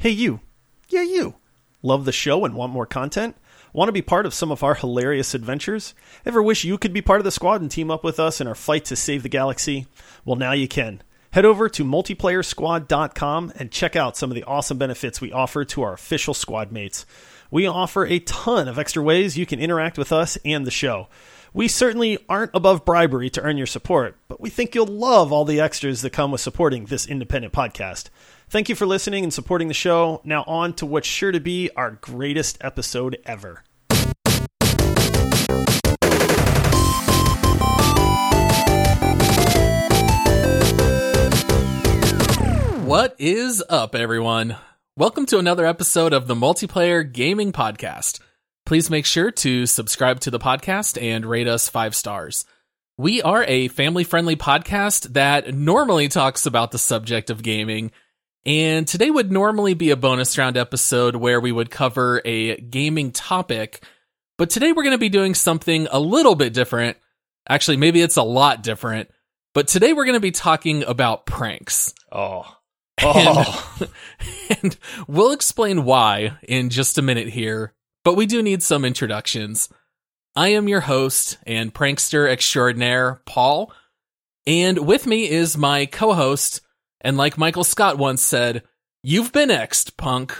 Hey, you. Yeah, you. Love the show and want more content? Want to be part of some of our hilarious adventures? Ever wish you could be part of the squad and team up with us in our fight to save the galaxy? Well, now you can. Head over to multiplayersquad.com and check out some of the awesome benefits we offer to our official squad mates. We offer a ton of extra ways you can interact with us and the show. We certainly aren't above bribery to earn your support, but we think you'll love all the extras that come with supporting this independent podcast. Thank you for listening and supporting the show. Now, on to what's sure to be our greatest episode ever. What is up, everyone? Welcome to another episode of the Multiplayer Gaming Podcast. Please make sure to subscribe to the podcast and rate us five stars. We are a family friendly podcast that normally talks about the subject of gaming, and today would normally be a bonus round episode where we would cover a gaming topic. But today we're going to be doing something a little bit different. Actually, maybe it's a lot different. But today we're going to be talking about pranks. Oh. Oh. And, and we'll explain why in just a minute here, but we do need some introductions. I am your host and prankster extraordinaire, Paul, and with me is my co host, and like Michael Scott once said, You've been exed, punk.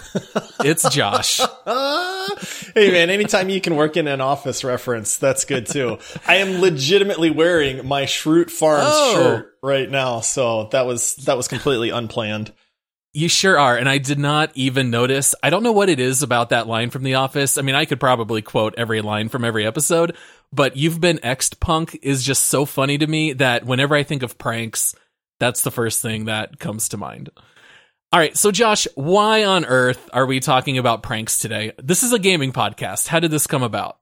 It's Josh. hey man, anytime you can work in an office reference, that's good too. I am legitimately wearing my Schrute Farms Oh. shirt right now, so that was that was completely unplanned. You sure are, and I did not even notice. I don't know what it is about that line from The Office. I mean, I could probably quote every line from every episode, but "You've been exed, punk" is just so funny to me that whenever I think of pranks, that's the first thing that comes to mind. All right, so Josh, why on earth are we talking about pranks today? This is a gaming podcast. How did this come about?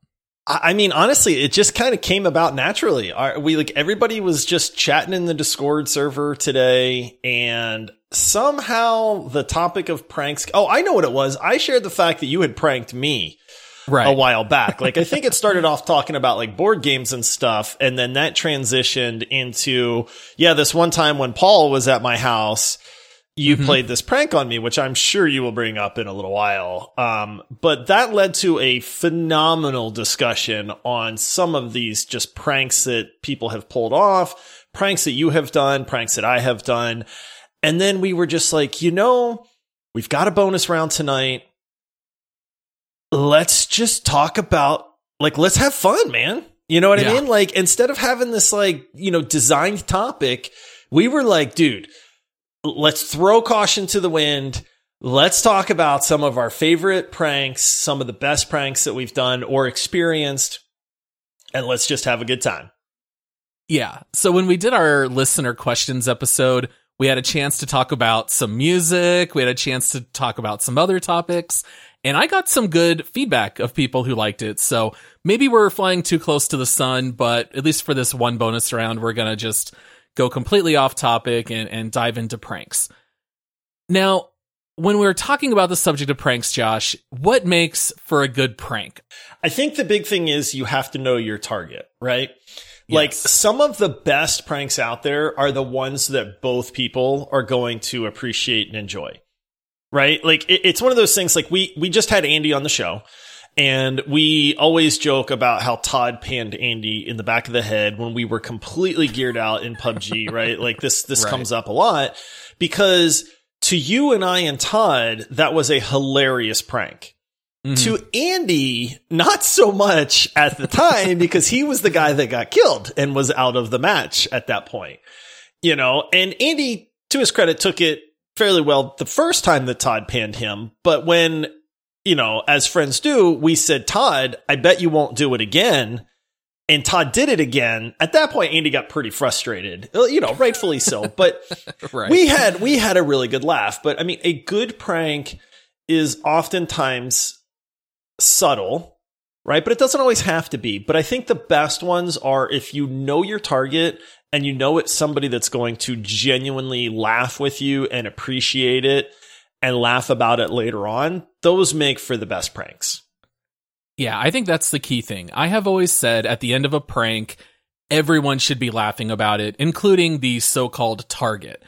I mean, honestly, it just kind of came about naturally. We like everybody was just chatting in the Discord server today, and somehow the topic of pranks. Oh, I know what it was. I shared the fact that you had pranked me Right. a while back. Like I think it started off talking about like board games and stuff, and then that transitioned into yeah, this one time when Paul was at my house, you Mhm. played this prank on me, which I'm sure you will bring up in a little while. Um, but that led to a phenomenal discussion on some of these just pranks that people have pulled off, pranks that you have done, pranks that I have done. And then we were just like, you know, we've got a bonus round tonight let's just talk about like let's have fun, man. You know what Yeah. I mean? Like instead of having this like, you know, designed topic, we were like, dude, let's throw caution to the wind. Let's talk about some of our favorite pranks, some of the best pranks that we've done or experienced, and let's just have a good time. Yeah. So when we did our listener questions episode, we had a chance to talk about some music. We had a chance to talk about some other topics. And I got some good feedback of people who liked it. So maybe we're flying too close to the sun, but at least for this one bonus round, we're going to just go completely off topic and, and dive into pranks. Now, when we're talking about the subject of pranks, Josh, what makes for a good prank? I think the big thing is you have to know your target, right? Like some of the best pranks out there are the ones that both people are going to appreciate and enjoy. Right? Like it, it's one of those things like we we just had Andy on the show and we always joke about how Todd panned Andy in the back of the head when we were completely geared out in PUBG, right? Like this this Right. comes up a lot because to you and I and Todd that was a hilarious prank Mhm. to Andy, not so much at the time because he was the guy that got killed and was out of the match at that point. You know, and Andy, to his credit, took it fairly well the first time that Todd panned him. But when, you know, as friends do, we said, Todd, I bet you won't do it again. And Todd did it again. At that point, Andy got pretty frustrated, Uh, you know, rightfully so. But right. we had we had a really good laugh but i mean a good prank is oftentimes subtle right but it doesn't always have to be but i think the best ones are if you know your target and you know it's somebody that's going to genuinely laugh with you and appreciate it and laugh about it later on those make for the best pranks Yeah, I think that's the key thing. I have always said at the end of a prank, everyone should be laughing about it, including the so called target.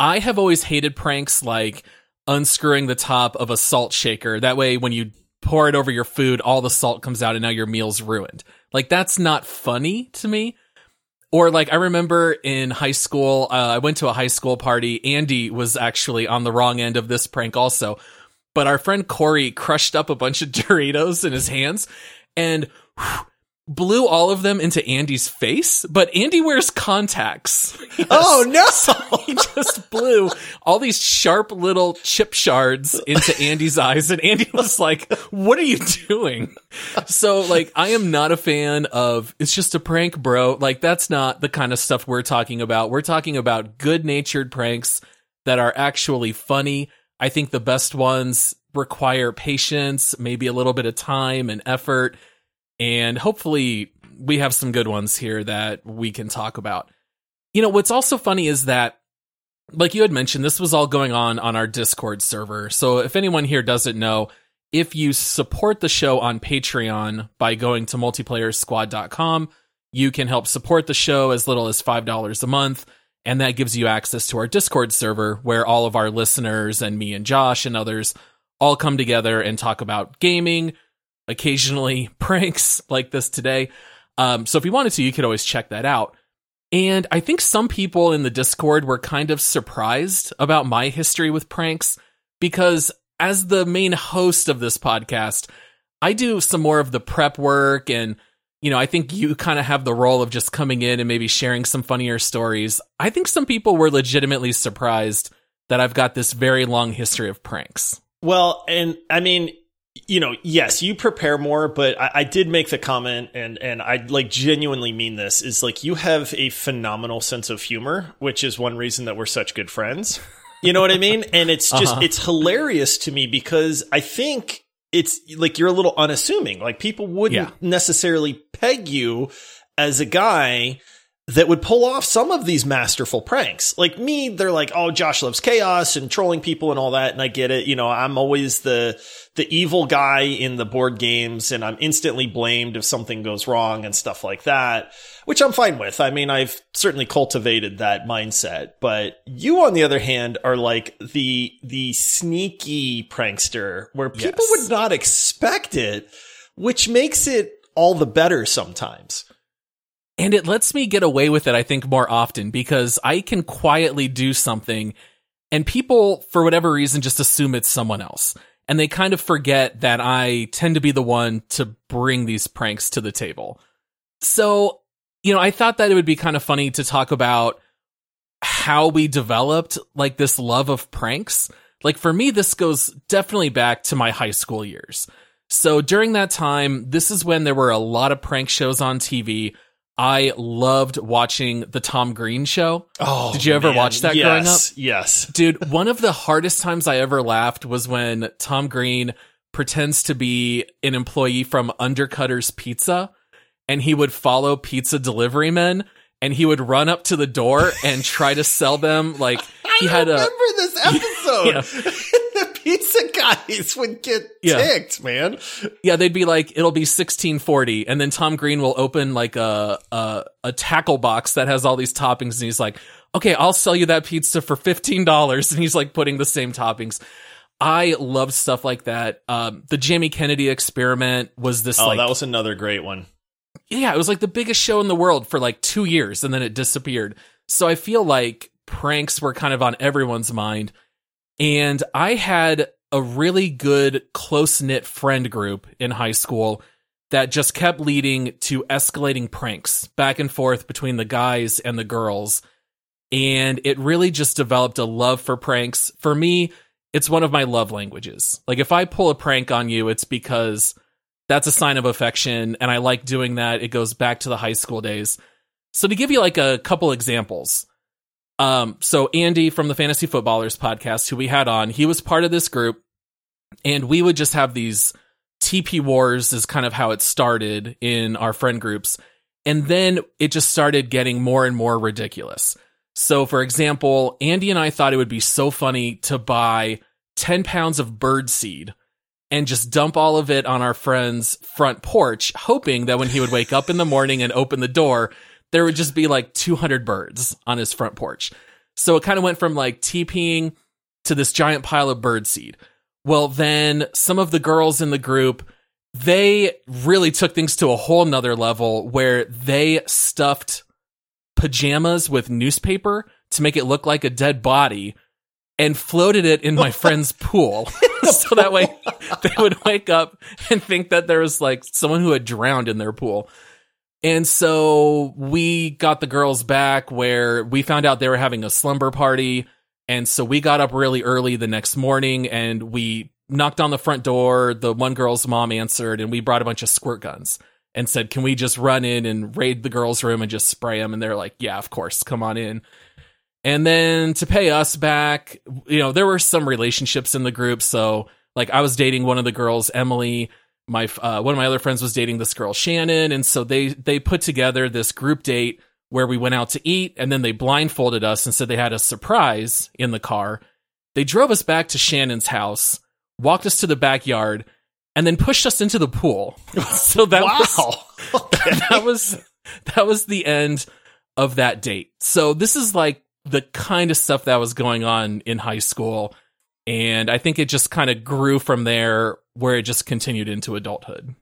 I have always hated pranks like, unscrewing the top of a salt shaker. That way, when you pour it over your food, all the salt comes out and now your meal's ruined. Like, that's not funny to me. Or like I remember in high school, uh, I went to a high school party. Andy was actually on the wrong end of this prank also, but our friend Corey crushed up a bunch of Doritos in his hands and whew, blew all of them into Andy's face, but Andy wears contacts. Oh no! So he just blew all these sharp little chip shards into Andy's eyes, and Andy was like, "What are you doing?" So, like, I am not a fan of. It's just a prank, bro. Like, that's not the kind of stuff we're talking about. We're talking about good-natured pranks that are actually funny. I think the best ones require patience, maybe a little bit of time and effort and hopefully we have some good ones here that we can talk about. You know, what's also funny is that like you had mentioned this was all going on on our Discord server. So if anyone here doesn't know, if you support the show on Patreon by going to multiplayersquad.com, you can help support the show as little as $5 a month and that gives you access to our Discord server where all of our listeners and me and Josh and others all come together and talk about gaming, occasionally pranks like this today. Um, so if you wanted to, you could always check that out. And I think some people in the Discord were kind of surprised about my history with pranks because as the main host of this podcast, I do some more of the prep work and you know, I think you kind of have the role of just coming in and maybe sharing some funnier stories. I think some people were legitimately surprised that I've got this very long history of pranks. Well, and I mean, you know, yes, you prepare more, but I, I, did make the comment, and and I like genuinely mean this is like you have a phenomenal sense of humor, which is one reason that we're such good friends. You know what I mean? And it's just uh -huh. it's hilarious to me because I think it's like you're a little unassuming. Like people wouldn't yeah. necessarily peg you as a guy that would pull off some of these masterful pranks. Like me, they're like, "Oh, Josh loves chaos and trolling people and all that," and I get it. You know, I'm always the the evil guy in the board games, and I'm instantly blamed if something goes wrong and stuff like that, which I'm fine with. I mean, I've certainly cultivated that mindset. But you, on the other hand, are like the the sneaky prankster where people yes. would not expect it, which makes it all the better sometimes. And it lets me get away with it, I think, more often because I can quietly do something and people, for whatever reason, just assume it's someone else. And they kind of forget that I tend to be the one to bring these pranks to the table. So, you know, I thought that it would be kind of funny to talk about how we developed like this love of pranks. Like for me, this goes definitely back to my high school years. So during that time, this is when there were a lot of prank shows on TV I loved watching the Tom Green show. Oh, did you ever man. watch that yes, growing up? Yes, dude. One of the hardest times I ever laughed was when Tom Green pretends to be an employee from Undercutter's Pizza, and he would follow pizza delivery men, and he would run up to the door and try to sell them like he had a. Remember this episode? Yeah. Pizza guys would get yeah. ticked, man. Yeah, they'd be like, it'll be 1640. And then Tom Green will open like a, a, a tackle box that has all these toppings. And he's like, okay, I'll sell you that pizza for $15. And he's like putting the same toppings. I love stuff like that. Um, the Jamie Kennedy experiment was this oh, like, that was another great one. Yeah, it was like the biggest show in the world for like two years and then it disappeared. So I feel like pranks were kind of on everyone's mind. And I had a really good close knit friend group in high school that just kept leading to escalating pranks back and forth between the guys and the girls. And it really just developed a love for pranks. For me, it's one of my love languages. Like if I pull a prank on you, it's because that's a sign of affection and I like doing that. It goes back to the high school days. So to give you like a couple examples, um, so Andy from the Fantasy Footballers podcast, who we had on, he was part of this group, and we would just have these TP wars is kind of how it started in our friend groups. And then it just started getting more and more ridiculous. So, for example, Andy and I thought it would be so funny to buy 10 pounds of bird seed and just dump all of it on our friend's front porch, hoping that when he would wake up in the morning and open the door, there would just be like 200 birds on his front porch. So it kind of went from like TPing to this giant pile of bird seed. Well, then some of the girls in the group, they really took things to a whole nother level where they stuffed pajamas with newspaper to make it look like a dead body and floated it in my friend's pool. so that way they would wake up and think that there was like someone who had drowned in their pool. And so we got the girls back where we found out they were having a slumber party. And so we got up really early the next morning and we knocked on the front door. The one girl's mom answered and we brought a bunch of squirt guns and said, Can we just run in and raid the girls' room and just spray them? And they're like, Yeah, of course, come on in. And then to pay us back, you know, there were some relationships in the group. So, like, I was dating one of the girls, Emily. My uh, one of my other friends was dating this girl, Shannon, and so they they put together this group date where we went out to eat, and then they blindfolded us and said they had a surprise in the car. They drove us back to Shannon's house, walked us to the backyard, and then pushed us into the pool. so that wow. was Okay. that was that was the end of that date. So this is like the kind of stuff that was going on in high school and I think it just kind of grew from there where it just continued into adulthood.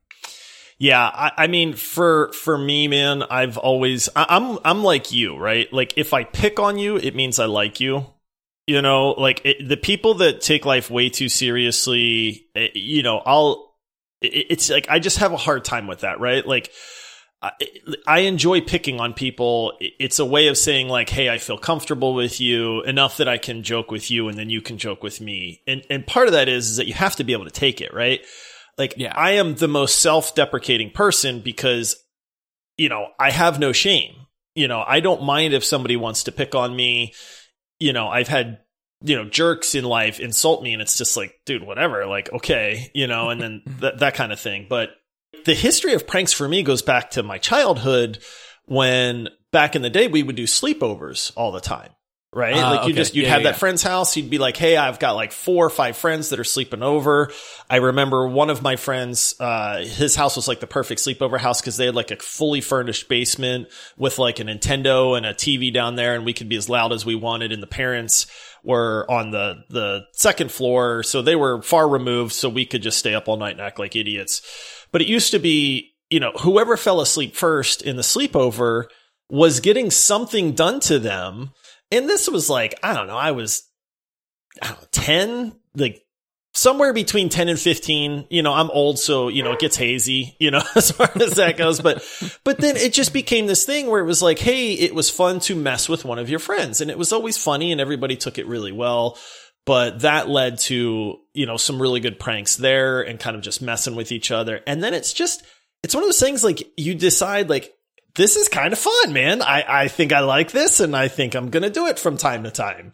Yeah, I, I mean, for for me, man, I've always I, I'm I'm like you, right? Like if I pick on you, it means I like you. You know, like it, the people that take life way too seriously, eh, you know, I'll. It, it's like I just have a hard time with that, right? Like. I, I enjoy picking on people. It's a way of saying like, "Hey, I feel comfortable with you enough that I can joke with you, and then you can joke with me." And and part of that is is that you have to be able to take it, right? Like, Yeah. I am the most self-deprecating person because, you know, I have no shame. You know, I don't mind if somebody wants to pick on me. You know, I've had you know jerks in life insult me, and it's just like, dude, whatever. Like, okay, you know, and then that that kind of thing. But the history of pranks for me goes back to my childhood when back in the day we would do sleepovers all the time. Right? Ah, like you okay. just you'd Yeah, have yeah, that friend's house, you'd be like, Hey, I've got like four or five friends that are sleeping over. I remember one of my friends, uh, his house was like the perfect sleepover house because they had like a fully furnished basement with like a Nintendo and a TV down there, and we could be as loud as we wanted. And the parents were on the the second floor, so they were far removed, so we could just stay up all night and act like idiots. But it used to be, you know, whoever fell asleep first in the sleepover was getting something done to them. And this was like, I don't know, I was, I don't know, 10, like somewhere between 10 and 15. You know, I'm old, so, you know, it gets hazy, you know, as far as that goes. But, but then it just became this thing where it was like, hey, it was fun to mess with one of your friends. And it was always funny and everybody took it really well. But that led to, you know, some really good pranks there and kind of just messing with each other. And then it's just, it's one of those things like you decide like, this is kind of fun, man. I, I think I like this and I think I'm going to do it from time to time.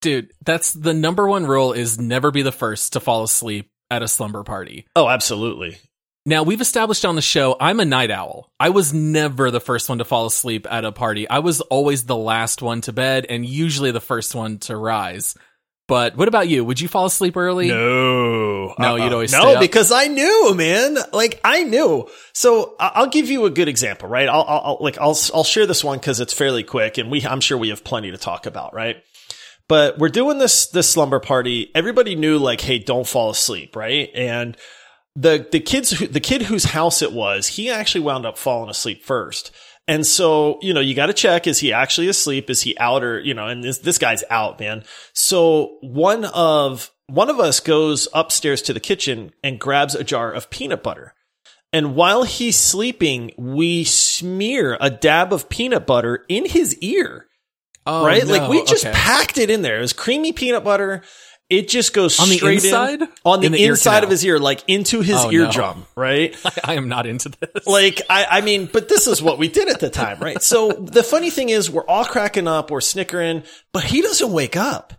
Dude, that's the number one rule is never be the first to fall asleep at a slumber party. Oh, absolutely. Now, we've established on the show, I'm a night owl. I was never the first one to fall asleep at a party. I was always the last one to bed and usually the first one to rise. But what about you? Would you fall asleep early? No, No, you'd uh-uh. always no because I knew, man. Like I knew. So I'll give you a good example, right? I'll, I'll I'll- like I'll I'll share this one because it's fairly quick, and we I'm sure we have plenty to talk about, right? But we're doing this this slumber party. Everybody knew, like, hey, don't fall asleep, right? And the the kids who, the kid whose house it was, he actually wound up falling asleep first. And so, you know, you got to check, is he actually asleep? Is he out or, you know, and this, this guy's out, man. So one of, one of us goes upstairs to the kitchen and grabs a jar of peanut butter. And while he's sleeping, we smear a dab of peanut butter in his ear, Oh, right? no. Like we just Okay. packed it in there. It was creamy peanut butter. It just goes On the straight in- inside? on the, In the inside of his ear, like into his Oh, no. eardrum, right? I am not into this. Like, I, I mean, but this is what we did at the time, right? So the funny thing is we're all cracking up, we're snickering, but he doesn't wake up.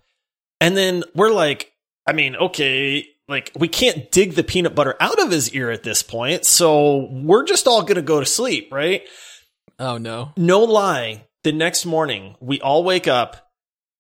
And then we're like, I mean, okay, like we can't dig the peanut butter out of his ear at this point. So we're just all going to go to sleep, right? oh no. No lie. The next morning we all wake up,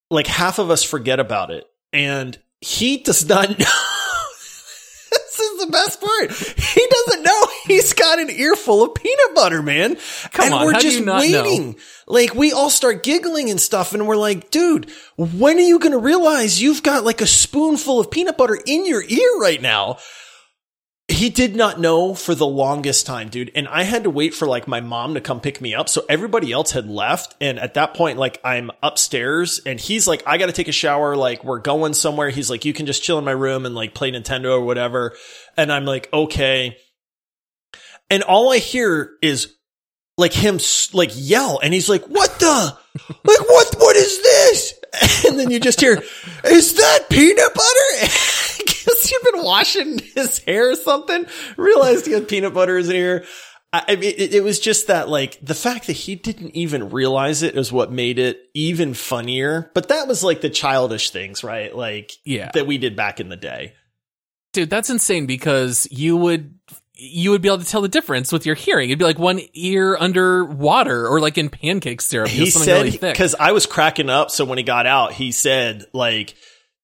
like half of us forget about it. And he does not know. this is the best part. He doesn't know he's got an earful of peanut butter, man. Come and on, we're how do just you not know? waiting. Like we all start giggling and stuff, and we're like, dude, when are you gonna realize you've got like a spoonful of peanut butter in your ear right now? He did not know for the longest time, dude. And I had to wait for like my mom to come pick me up. So everybody else had left. And at that point, like I'm upstairs and he's like, I got to take a shower. Like we're going somewhere. He's like, you can just chill in my room and like play Nintendo or whatever. And I'm like, okay. And all I hear is like him like yell and he's like, what the, like what, what is this? And then you just hear, is that peanut butter? Guess you've been washing his hair or something. Realized he had peanut butter in his ear. I mean, it, it was just that, like, the fact that he didn't even realize it is what made it even funnier. But that was like the childish things, right? Like, Yeah. that we did back in the day. Dude, that's insane because you would you would be able to tell the difference with your hearing. It'd be like one ear under water or like in pancake syrup. he said really because I was cracking up. So when he got out, he said like,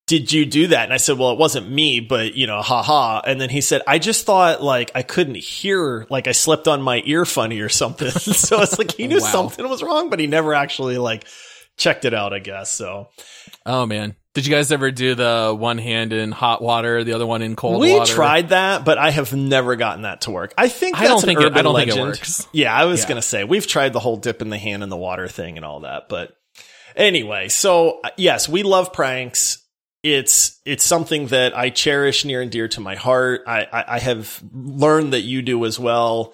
"Did you do that?" And I said, "Well, it wasn't me, but you know, haha." And then he said, "I just thought like I couldn't hear, like I slept on my ear funny or something." so it's like he knew Wow. something was wrong, but he never actually like checked it out. I guess so. Oh man. Did you guys ever do the one hand in hot water, the other one in cold water? we water? tried that, but I have never gotten that to work. I think I don't an think it- I don't think it works. Yeah, I was Yeah. gonna say we've tried the whole dip in the hand in the water thing and all that, but anyway. So yes, we love pranks. It's it's something that I cherish near and dear to my heart. I I, I have learned that you do as well.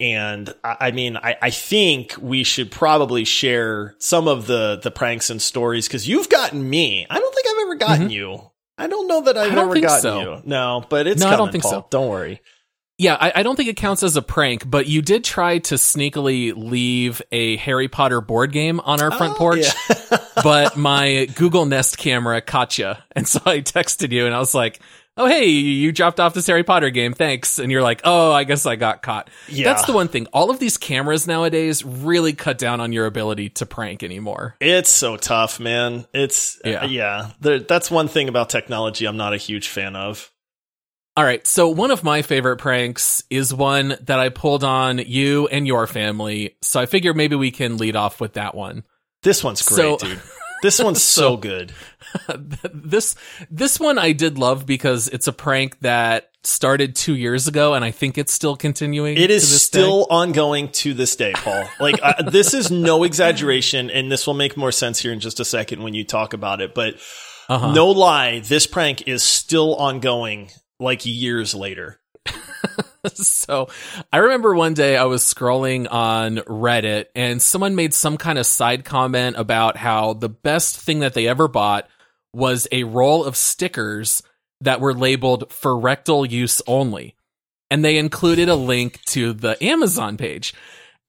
And I, I mean, I, I think we should probably share some of the the pranks and stories because you've gotten me. I don't think I've ever gotten you. I don't know that I've Mm-hmm. ever gotten so. you. No, but it's No, I don't think Paul. so. Don't worry. Yeah, I, I don't think it counts as a prank, but you did try to sneakily leave a Harry Potter board game on our front Oh, porch. yeah. but my Google Nest camera caught you. And so I texted you and I was like, Oh, hey, you dropped off this Harry Potter game. Thanks. And you're like, Oh, I guess I got caught. Yeah. That's the one thing. All of these cameras nowadays really cut down on your ability to prank anymore. It's so tough, man. It's yeah. Yeah. yeah. There, that's one thing about technology I'm not a huge fan of. All right. So one of my favorite pranks is one that I pulled on you and your family. So I figure maybe we can lead off with that one. This one's great, So- dude. This one's so good. this this one I did love because it's a prank that started two years ago, and I think it's still continuing. It is still day. ongoing to this day, Paul. Like uh, this is no exaggeration, and this will make more sense here in just a second when you talk about it. But Uh-huh. no lie, this prank is still ongoing, like years later. so I remember one day I was scrolling on Reddit, and someone made some kind of side comment about how the best thing that they ever bought was a roll of stickers that were labeled for rectal use only. And they included a link to the Amazon page.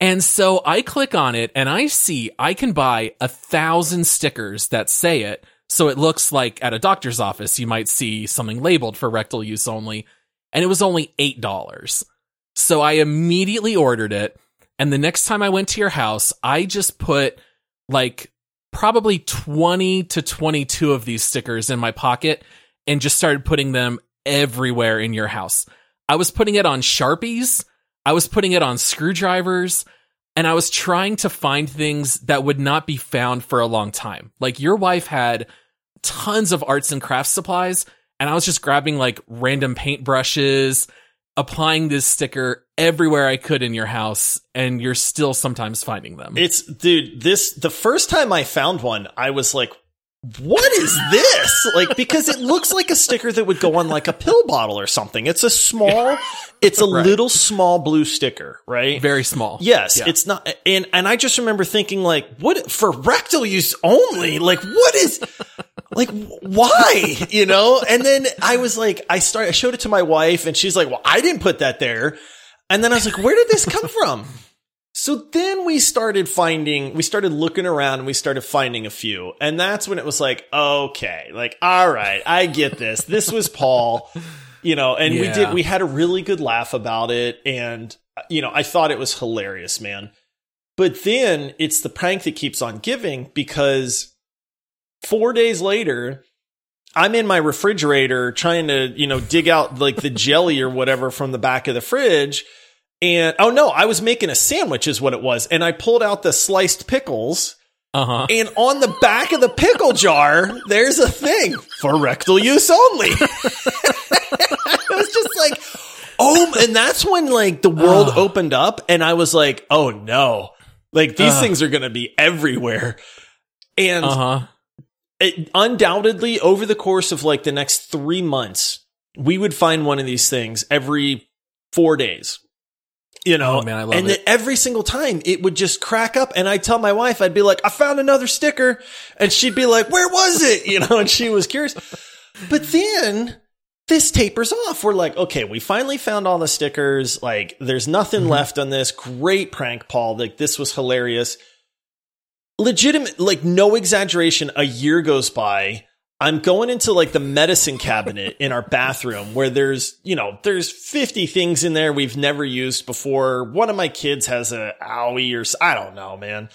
And so I click on it and I see I can buy a thousand stickers that say it. So it looks like at a doctor's office, you might see something labeled for rectal use only. And it was only $8. So I immediately ordered it. And the next time I went to your house, I just put like probably 20 to 22 of these stickers in my pocket and just started putting them everywhere in your house. I was putting it on Sharpies. I was putting it on screwdrivers and I was trying to find things that would not be found for a long time. Like your wife had tons of arts and crafts supplies and I was just grabbing like random paint brushes, applying this sticker everywhere I could in your house and you're still sometimes finding them. It's dude, this the first time I found one, I was like, what is this? like because it looks like a sticker that would go on like a pill bottle or something. It's a small it's a Right. little small blue sticker, right? Very small. Yes, Yeah. it's not and and I just remember thinking like what for rectal use only? Like what is like why? You know? And then I was like I started I showed it to my wife and she's like, "Well, I didn't put that there." And then I was like, "Where did this come from?" So then we started finding, we started looking around and we started finding a few. And that's when it was like, okay, like, all right, I get this. This was Paul, you know, and we did, we had a really good laugh about it. And, you know, I thought it was hilarious, man. But then it's the prank that keeps on giving because four days later, I'm in my refrigerator trying to, you know, dig out like the jelly or whatever from the back of the fridge And oh no, I was making a sandwich is what it was. And I pulled out the sliced pickles. Uh-huh. And on the back of the pickle jar, there's a thing for rectal use only. it was just like, oh, and that's when like the world opened up and I was like, oh no, like these Ugh. things are going to be everywhere. And Uh-huh. It, undoubtedly over the course of like the next three months, we would find one of these things every four days. You know, Oh, man, I love and it. every single time it would just crack up, and I'd tell my wife, I'd be like, "I found another sticker," and she'd be like, "Where was it?" You know, and she was curious. But then this tapers off. We're like, okay, we finally found all the stickers. Like, there's nothing Mm-hmm. left on this. Great prank, Paul. Like, this was hilarious. Legitimate, like, no exaggeration. A year goes by. I'm going into like the medicine cabinet in our bathroom where there's, you know, there's 50 things in there we've never used before. One of my kids has a owie or I don't know, man.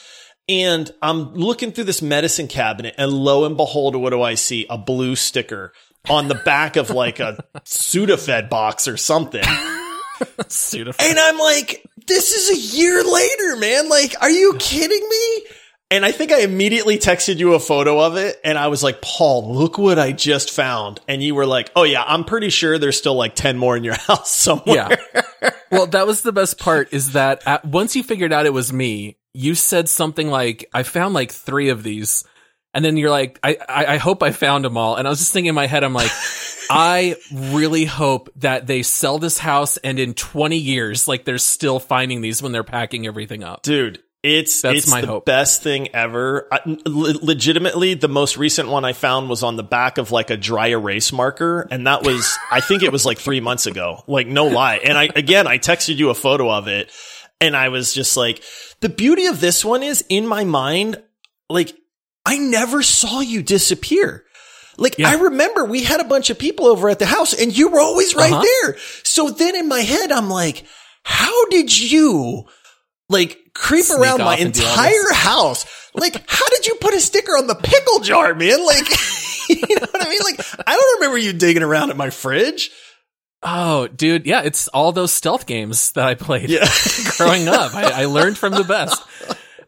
And I'm looking through this medicine cabinet and lo and behold, what do I see? A blue sticker on the back of like a Sudafed box or something. Sudafed. And I'm like, this is a year later, man. Like, are you kidding me? And I think I immediately texted you a photo of it and I was like, Paul, look what I just found. And you were like, oh yeah, I'm pretty sure there's still like 10 more in your house somewhere. Yeah. well, that was the best part is that at, once you figured out it was me, you said something like, I found like three of these. And then you're like, I, I, I hope I found them all. And I was just thinking in my head, I'm like, I really hope that they sell this house and in 20 years, like they're still finding these when they're packing everything up. Dude, it's That's it's my the hope. best thing ever. I, le- legitimately, the most recent one I found was on the back of like a dry erase marker, and that was I think it was like three months ago. Like no lie. And I again I texted you a photo of it, and I was just like, the beauty of this one is in my mind, like I never saw you disappear. Like Yeah. I remember we had a bunch of people over at the house, and you were always right Uh-huh. there. So then in my head, I'm like, how did you? like creep Sneak around my off and do all entire house. Like, how did you put a sticker on the pickle jar, man? Like, you know what I mean? Like, I don't remember you digging around at my fridge. Oh, dude. Yeah. It's all those stealth games that I played. Yeah. growing up. I, I learned from the best.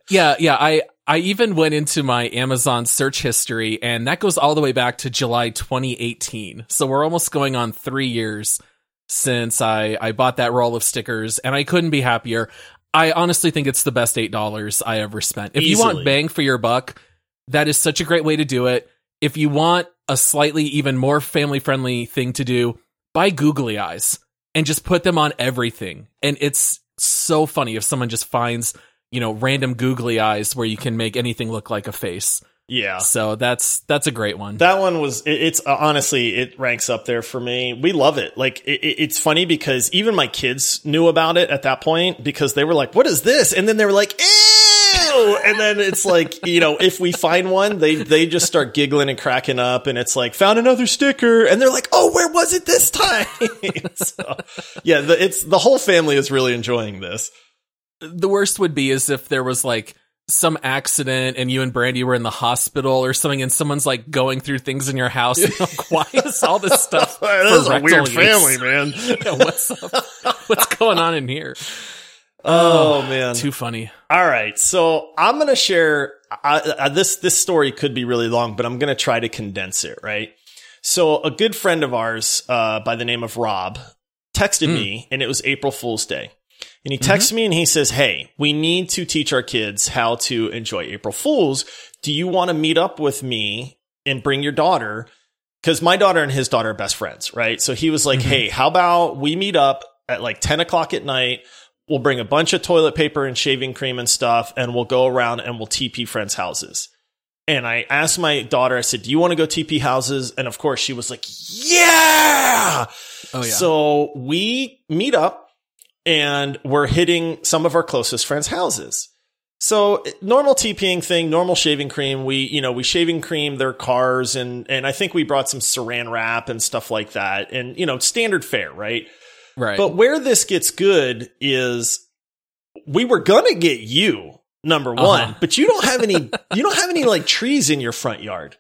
Yeah, yeah. I I even went into my Amazon search history, and that goes all the way back to July 2018. So we're almost going on three years since I I bought that roll of stickers, and I couldn't be happier. I honestly think it's the best eight dollars I ever spent. If you want bang for your buck, that is such a great way to do it. If you want a slightly even more family friendly thing to do, buy googly eyes and just put them on everything. And it's so funny if someone just finds, you know, random googly eyes where you can make anything look like a face. Yeah. So that's that's a great one. That one was, it, it's uh, honestly, it ranks up there for me. We love it. Like, it, it- it's funny because even my kids knew about it at that point because they were like, what is this? And then they were like, ew. And then it's like, you know, if we find one, they, they just start giggling and cracking up and it's like, found another sticker. And they're like, oh, where was it this time? so, yeah, the, it's, the whole family is really enjoying this. the worst would be is if there was like some accident and you and Brandy were in the hospital or something and someone's like going through things in your house and you're like, why is all this stuff This is a weird use? family, man. Yeah, what's up? What's going on in here? Oh, man. Too funny. All right, so I'm gonna share I, I, this. This story could be really long, but I'm gonna try to condense it. Right. So a good friend of ours uh, by the name of Rob texted me, and it was April Fool's Day. And he texts mm-hmm. me and he says, "Hey, we need to teach our kids how to enjoy April Fools. Do you want to meet up with me and bring your daughter? Because my daughter and his daughter are best friends, right? So he was like, mm-hmm. "Hey, how about we meet up at like 10 o'clock at night?" we'll bring a bunch of toilet paper and shaving cream and stuff and we'll go around and we'll TP friends' houses. And I asked my daughter, I said, Do you want to go TP houses? And of course she was like, Yeah. Oh yeah. So we meet up and we're hitting some of our closest friends' houses. So normal TPing thing, normal shaving cream. We, you know, we shaving cream their cars and, and I think we brought some saran wrap and stuff like that. And, you know, standard fare, right? right. But where this gets good is we were gonna get you number one, Uh-huh. but you don't have any. you don't have any like trees in your front yard.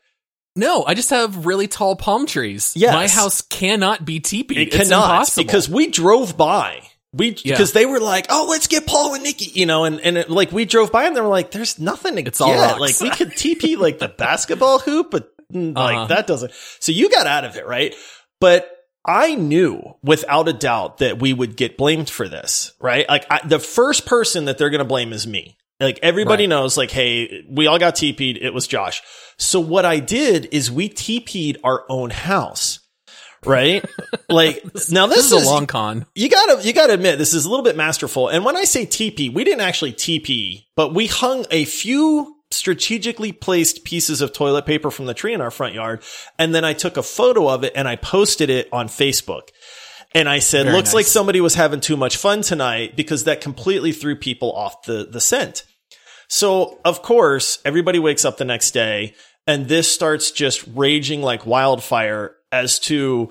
no, I just have really tall palm trees. Yes. My house cannot be teepeed. It it's cannot impossible. because we drove by We because they were like, oh, let's get Paul and Nikki, you know, and and it, like we drove by and they were like, there's nothing to It's all get. rocks. Like we could TP like the basketball hoop, but mm, like Uh-huh. that doesn't. So you got out of it, right? But I knew without a doubt that we would get blamed for this, right? Like I, the first person that they're going to blame is me. Like everybody Right. knows, like, hey, we all got TP'd. It was Josh. So what I did is we TP'd our own house, right? like now This, this, is a long con. you gotta you gotta admit this is a little bit masterful. And when I say TP, we didn't actually TP, but we hung a few strategically placed pieces of toilet paper from the tree in our front yard, and then I took a photo of it and I posted it on Facebook. And I said, Very looks nice. like somebody was having too much fun tonight because that completely threw people off the, the scent. So of course, everybody wakes up the next day and this starts just raging like wildfire as to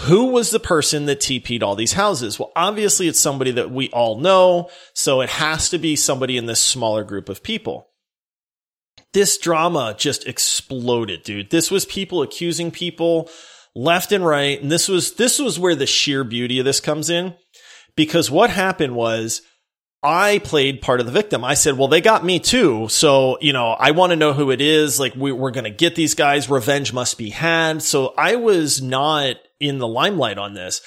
who was the person that TP'd all these houses? Well, obviously it's somebody that we all know. So it has to be somebody in this smaller group of people. This drama just exploded, dude. This was people accusing people left and right. And this was, this was where the sheer beauty of this comes in. Because what happened was I played part of the victim. I said, well, they got me too. So, you know, I want to know who it is. Like, we, we're going to get these guys. Revenge must be had. So I was not in the limelight on this.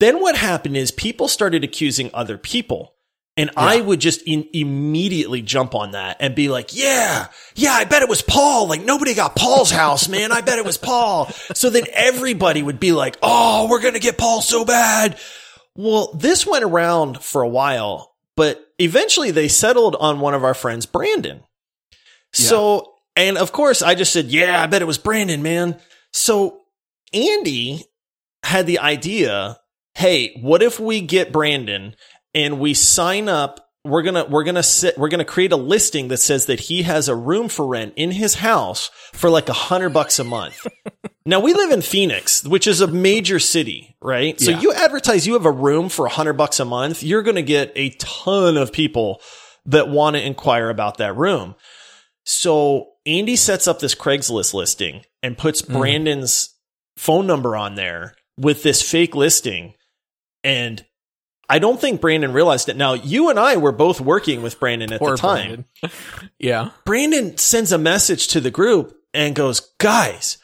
Then what happened is people started accusing other people. And I would just in, immediately jump on that and be like, yeah, yeah, I bet it was Paul. Like nobody got Paul's house, man. I bet it was Paul. So then everybody would be like, oh, we're going to get Paul so bad. Well, this went around for a while, but eventually they settled on one of our friends, Brandon. So, and of course I just said, yeah, I bet it was Brandon, man. So Andy had the idea, hey, what if we get Brandon and we sign up we're going to we're going to sit we're going to create a listing that says that he has a room for rent in his house for like a 100 bucks a month. now we live in Phoenix, which is a major city, right? So Yeah. you advertise you have a room for a 100 bucks a month, you're going to get a ton of people that want to inquire about that room. So Andy sets up this Craigslist listing and puts Mhm. Brandon's phone number on there with this fake listing. And I don't think Brandon realized it. Now, you and I were both working with Brandon at Poor the time. Brandon. yeah. Brandon sends a message to the group and goes, guys,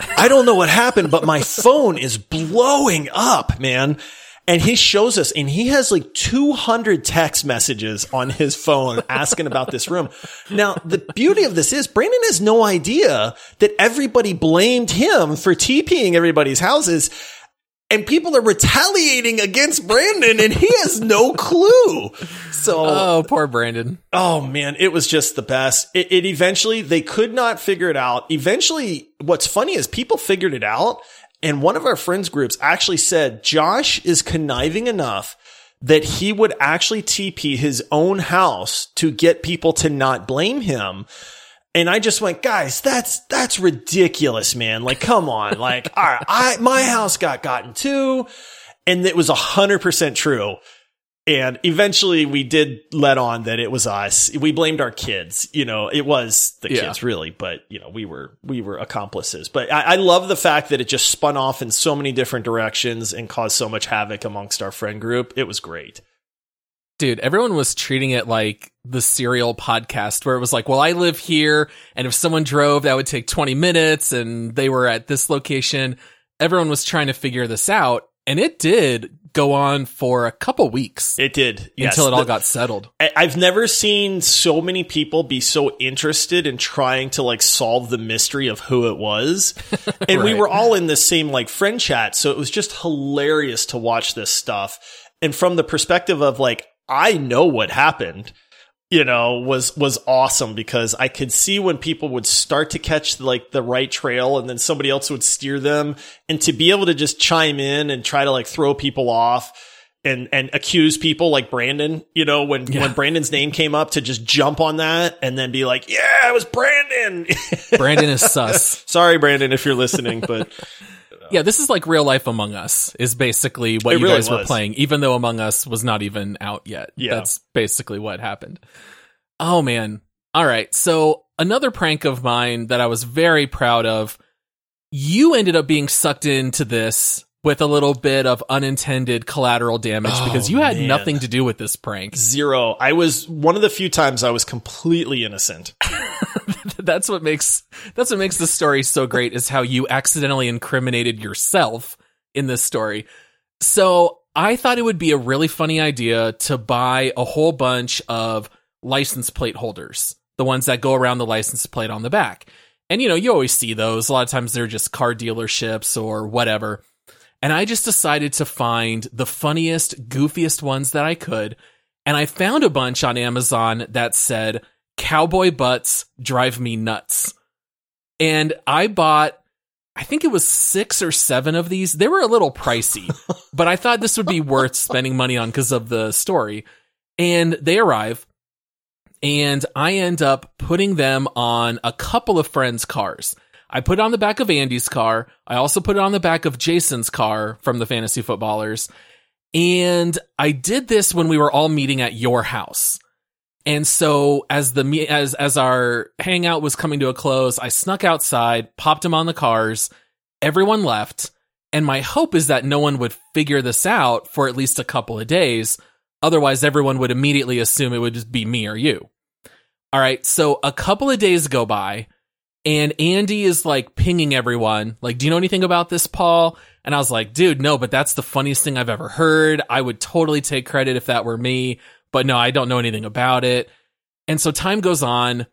I don't know what happened, but my phone is blowing up, man. And he shows us, and he has like 200 text messages on his phone asking about this room. Now, the beauty of this is Brandon has no idea that everybody blamed him for TPing everybody's houses. And people are retaliating against Brandon and he has no clue. So Oh, poor Brandon. Oh man, it was just the best. It, it eventually, they could not figure it out. Eventually, what's funny is people figured it out. And one of our friends groups actually said Josh is conniving enough that he would actually TP his own house to get people to not blame him. And I just went, guys, that's, that's ridiculous, man. Like, come on. Like, all right, I, my house got gotten too. And it was a hundred percent true. And eventually we did let on that it was us. We blamed our kids. You know, it was the Yeah. kids really, but you know, we were, we were accomplices. But I, I love the fact that it just spun off in so many different directions and caused so much havoc amongst our friend group. It was great. Dude, everyone was treating it like the serial podcast where it was like, well, I live here. And if someone drove, that would take 20 minutes and they were at this location. Everyone was trying to figure this out. And it did go on for a couple weeks It did. Yes. until it all The- got settled. I- I've never seen so many people be so interested in trying to like solve the mystery of who it was. And we were all in the same like friend chat. So it was just hilarious to watch this stuff. And from the perspective of like, I know what happened, you know, was, was awesome because I could see when people would start to catch like the right trail and then somebody else would steer them and to be able to just chime in and try to like throw people off and and accuse people like Brandon, you know, when Yeah. when Brandon's name came up to just jump on that and then be like, "Yeah, it was Brandon." Brandon is sus. Sorry, Brandon, if you're listening, but Yeah, this is like real life Among Us is basically what It you really guys were playing, even though Among Us was not even out yet. Yeah. That's basically what happened. Oh man. All right. So another prank of mine that I was very proud of, you ended up being sucked into this with a little bit of unintended collateral damage Oh, because you had man. nothing to do with this prank. Zero. I was one of the few times I was completely innocent. that's what makes that's what makes the story so great is how you accidentally incriminated yourself in this story. So I thought it would be a really funny idea to buy a whole bunch of license plate holders, the ones that go around the license plate on the back. And you know, you always see those. A lot of times they're just car dealerships or whatever. And I just decided to find the funniest, goofiest ones that I could. And I found a bunch on Amazon that said, Cowboy Butts Drive Me Nuts. And I bought, I think it was six or seven of these. They were a little pricey, but I thought this would be worth spending money on because of the story. And they arrive, and I end up putting them on a couple of friends' cars. I put it on the back of Andy's car. I also put it on the back of Jason's car from the Fantasy Footballers. And I did this when we were all meeting at your house. And so as the as as our hangout was coming to a close, I snuck outside, popped them on the cars. Everyone left, and my hope is that no one would figure this out for at least a couple of days. Otherwise, everyone would immediately assume it would just be me or you. All right, so a couple of days go by, and Andy is like pinging everyone, like, "Do you know anything about this, Paul?" And I was like, "Dude, no, but that's the funniest thing I've ever heard. I would totally take credit if that were me." but no, I don't know anything about it. And so time goes on,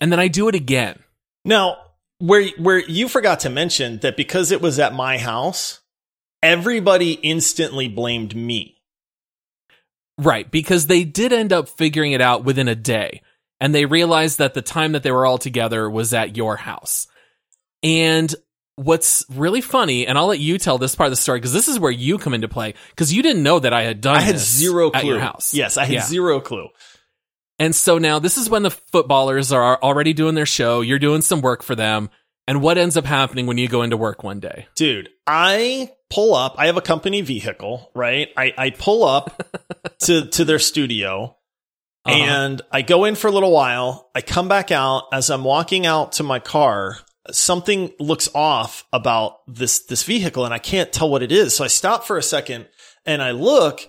and then I do it again. Now, where where you forgot to mention that because it was at my house, everybody instantly blamed me. Right, because they did end up figuring it out within a day, and they realized that the time that they were all together was at your house. And what's really funny, and I'll let you tell this part of the story because this is where you come into play because you didn't know that I had done. I had this zero clue. at your house. Yes, I had Yeah. zero clue. And so now this is when the footballers are already doing their show. You're doing some work for them. And what ends up happening when you go into work one day? Dude, I pull up. I have a company vehicle, right? I, I pull up to, to their studio Uh-huh. and I go in for a little while. I come back out. As I'm walking out to my car, something looks off about this, this vehicle and I can't tell what it is. So I stop for a second and I look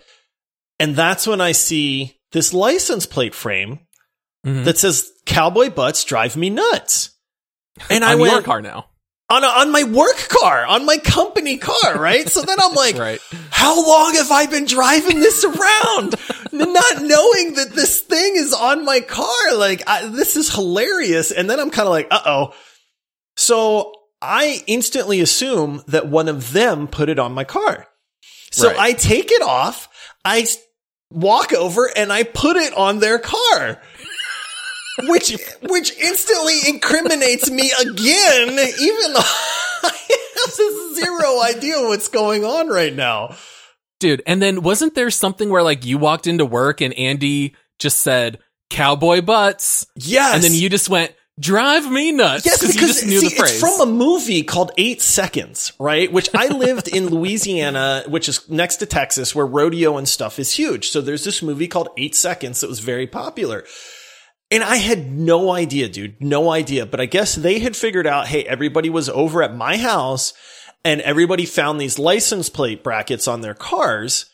and that's when I see this license plate frame Mhm. that says cowboy butts drive me nuts. And I on went your car now. On a, on my work car, on my company car, right? So then I'm like, Right. how long have I been driving this around, not knowing that this thing is on my car? Like, I, this is hilarious. And then I'm kind of like, uh oh. So I instantly assume that one of them put it on my car. So Right. I take it off. I walk over and I put it on their car. Which, which instantly incriminates me again, even though I have zero idea what's going on right now. Dude, and then wasn't there something where like you walked into work and Andy just said cowboy butts Yes. and then you just went drive me nuts Yes, you because just knew see, the phrase. it's from a movie called Eight Seconds, right? Which I lived in Louisiana, which is next to Texas, where rodeo and stuff is huge. So there's this movie called Eight Seconds that was very popular. And I had no idea, dude, no idea. But I guess they had figured out, hey, everybody was over at my house and everybody found these license plate brackets on their cars.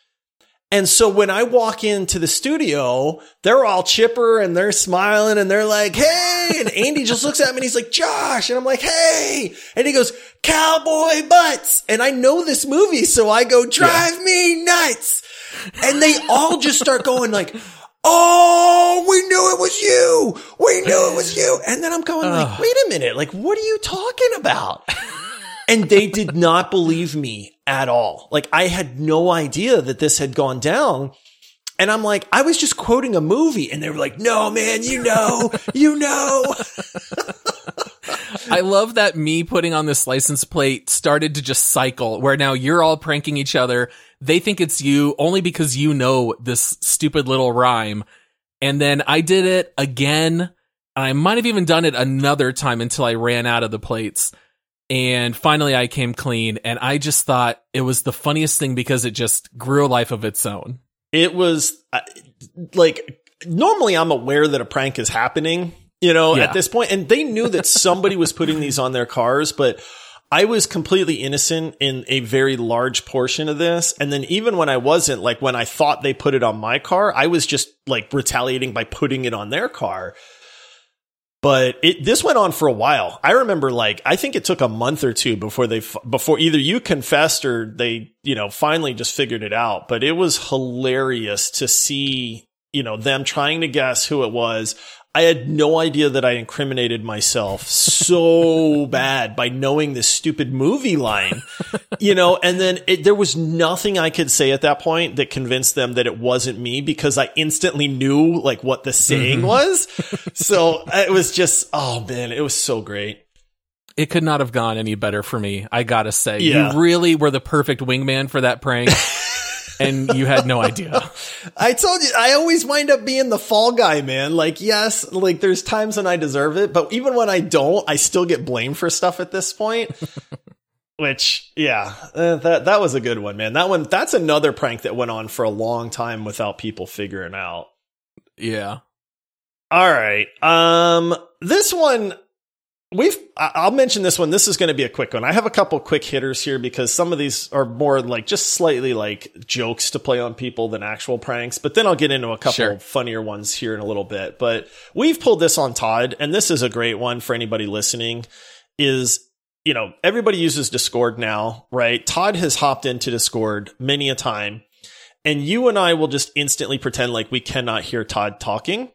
And so when I walk into the studio, they're all chipper and they're smiling and they're like, Hey, and Andy just looks at me and he's like, Josh. And I'm like, Hey, and he goes, cowboy butts. And I know this movie. So I go, drive me nuts. And they all just start going like, Oh, knew it was you. And then I'm going like, wait a minute. Like, what are you talking about? and they did not believe me at all. Like I had no idea that this had gone down. And I'm like, I was just quoting a movie and they were like, no, man, you know, you know. I love that me putting on this license plate started to just cycle where now you're all pranking each other. They think it's you only because you know this stupid little rhyme. And then I did it again. I might have even done it another time until I ran out of the plates. And finally I came clean and I just thought it was the funniest thing because it just grew a life of its own. It was uh, like, normally I'm aware that a prank is happening, you know, Yeah. at this point, And they knew that somebody was putting these on their cars, but I was completely innocent in a very large portion of this. And then even when I wasn't, like when I thought they put it on my car, I was just like retaliating by putting it on their car. But it, this went on for a while. I remember like, I think it took a month or two before they, before either you confessed or they, you know, finally just figured it out. But it was hilarious to see, you know, them trying to guess who it was. I had no idea that I incriminated myself so bad by knowing this stupid movie line, you know, and then it, there was nothing I could say at that point that convinced them that it wasn't me because I instantly knew like what the saying mm-hmm. was. so it was just, oh man, it was so great. It could not have gone any better for me. I gotta say, yeah. you really were the perfect wingman for that prank. and you had no idea. I told you, I always wind up being the fall guy, man. Like, yes, like there's times when I deserve it, but even when I don't, I still get blamed for stuff at this point. Which, yeah, uh, that that was a good one, man. That one, that's another prank that went on for a long time without people figuring out. Yeah. All right. Um, this one, We've, I'll mention this one. This is going to be a quick one. I have a couple quick hitters here because some of these are more like just slightly like jokes to play on people than actual pranks. But then I'll get into a couple sure. funnier ones here in a little bit. But we've pulled this on Todd, and this is a great one for anybody listening. Is you know everybody uses Discord now, right? Todd has hopped into Discord many a time, and you and I will just instantly pretend like we cannot hear Todd talking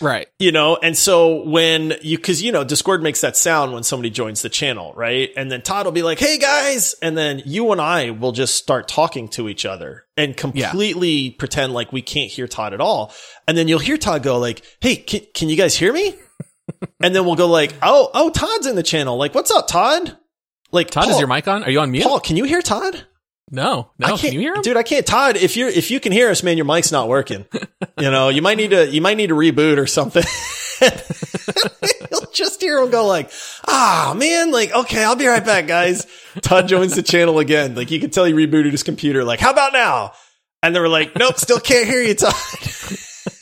Right. You know, and so when you, cause you know, Discord makes that sound when somebody joins the channel, right? And then Todd will be like, Hey guys. And then you and I will just start talking to each other and completely yeah. pretend like we can't hear Todd at all. And then you'll hear Todd go like, Hey, can, can you guys hear me? and then we'll go like, Oh, oh, Todd's in the channel. Like, what's up, Todd? Like, Todd, Paul, is your mic on? Are you on mute? Paul, can you hear Todd? No, no. Can you hear him, dude? I can't. Todd, if you're if you can hear us, man, your mic's not working. you know, you might need to you might need to reboot or something. You'll just hear him go like, "Ah, oh, man, like okay, I'll be right back, guys." Todd joins the channel again. Like you can tell he rebooted his computer. Like, how about now? And they were like, "Nope, still can't hear you, Todd."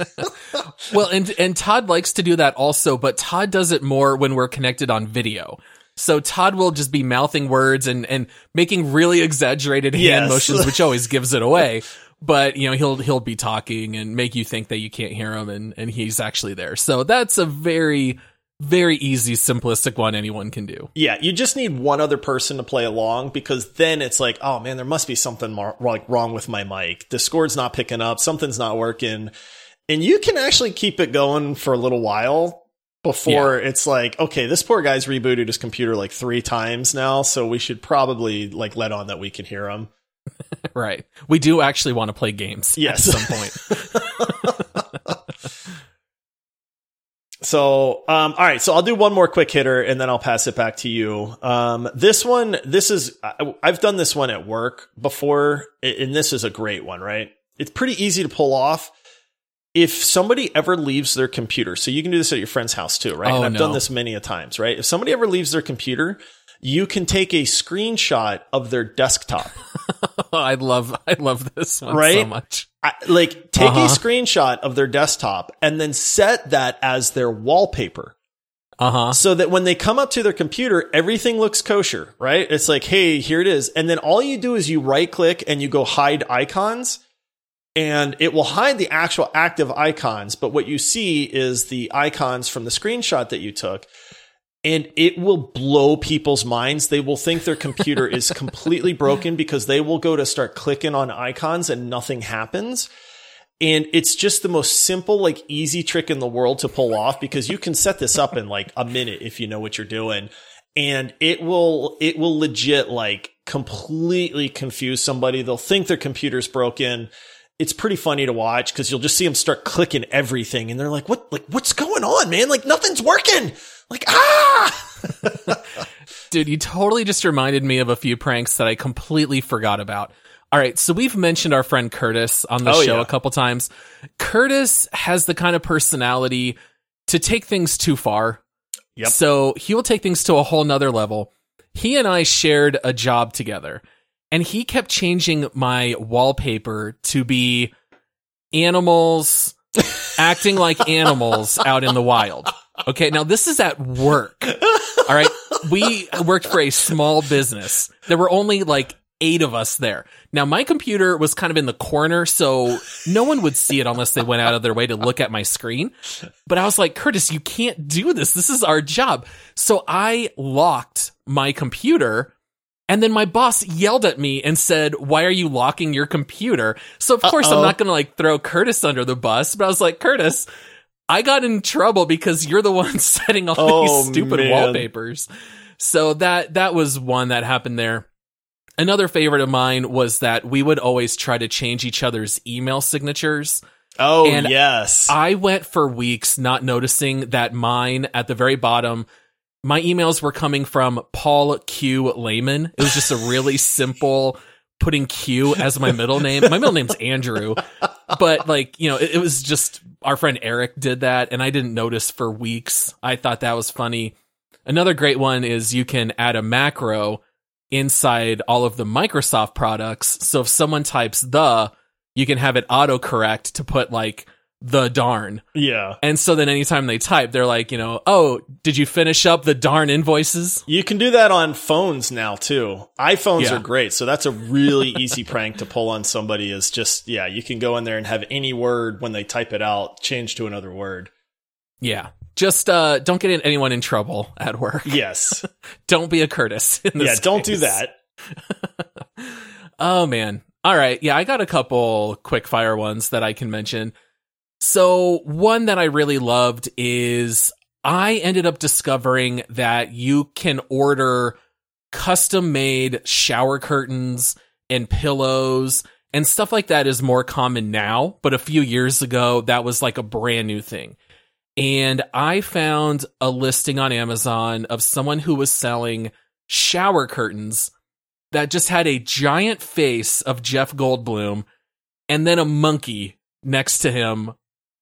well, and and Todd likes to do that also, but Todd does it more when we're connected on video. So Todd will just be mouthing words and, and making really exaggerated hand yes. motions, which always gives it away. But, you know, he'll, he'll be talking and make you think that you can't hear him and, and he's actually there. So that's a very, very easy, simplistic one anyone can do. Yeah, you just need one other person to play along because then it's like, oh man, there must be something more, like wrong with my mic. Discord's not picking up, something's not working. And you can actually keep it going for a little while before yeah. it's like, okay, this poor guy's rebooted his computer like three times now, so we should probably like let on that we can hear him. right. We do actually want to play games yes. at some point. so, um, all right. So I'll do one more quick hitter and then I'll pass it back to you. Um, this one, this is, I've done this one at work before and this is a great one, right? It's pretty easy to pull off if somebody ever leaves their computer, so you can do this at your friend's house too, right? Oh, and I've no. done this many a times, right? If somebody ever leaves their computer, you can take a screenshot of their desktop. I love, I love this one right? so much. I, like, take uh-huh. a screenshot of their desktop and then set that as their wallpaper. Uh huh. So that when they come up to their computer, everything looks kosher, right? It's like, hey, here it is. And then all you do is you right click and you go hide icons and it will hide the actual active icons, but what you see is the icons from the screenshot that you took. And it will blow people's minds. They will think their computer is completely broken because they will go to start clicking on icons and nothing happens. And it's just the most simple, like easy trick in the world to pull off because you can set this up in like a minute if you know what you're doing. And it will, it will legit like completely confuse somebody. They'll think their computer's broken it's pretty funny to watch because you'll just see them start clicking everything and they're like, what, like, what's going on, man? Like nothing's working. Like, ah, dude, you totally just reminded me of a few pranks that I completely forgot about. All right. So we've mentioned our friend Curtis on the oh, show yeah. a couple times. Curtis has the kind of personality to take things too far. Yep. So he will take things to a whole nother level. He and I shared a job together and he kept changing my wallpaper to be animals acting like animals out in the wild. Okay, now this is at work. All right. We worked for a small business. There were only like eight of us there. Now my computer was kind of in the corner, so no one would see it unless they went out of their way to look at my screen. But I was like, Curtis, you can't do this. This is our job. So I locked my computer and then my boss yelled at me and said, why are you locking your computer? So of course Uh-oh. I'm not going to like throw Curtis under the bus, but I was like, Curtis, I got in trouble because you're the one setting all Oh, these stupid man. wallpapers. So that that was one that happened there. Another favorite of mine was that we would always try to change each other's email signatures. Oh And yes. I went for weeks not noticing that mine at the very bottom, my emails were coming from Paul Q Layman. It was just a really simple putting Q as my middle name. My middle name's Andrew, but like, you know, it, it was just our friend Eric did that and I didn't notice for weeks. I thought that was funny. Another great one is you can add a macro inside all of the Microsoft products. So if someone types the, you can have it autocorrect to put like the darn. yeah. And so then anytime they type, they're like, you know, oh, did you finish up the darn invoices? You can do that on phones now too. iPhones Yeah. are great, so that's a really easy prank to pull on somebody. Is just yeah, you can go in there and have any word when they type it out change to another word. Yeah. Just uh don't get anyone in trouble at work. Yes, Don't be a Curtis. In this yeah, don't do that. Oh man. All right. Yeah, I got a couple quick fire ones that I can mention. So, one that I really loved is I ended up discovering that you can order custom made shower curtains and pillows and stuff like that is more common now, but a few years ago that was like a brand new thing. And I found a listing on Amazon of someone who was selling shower curtains that just had a giant face of Jeff Goldblum and then a monkey next to him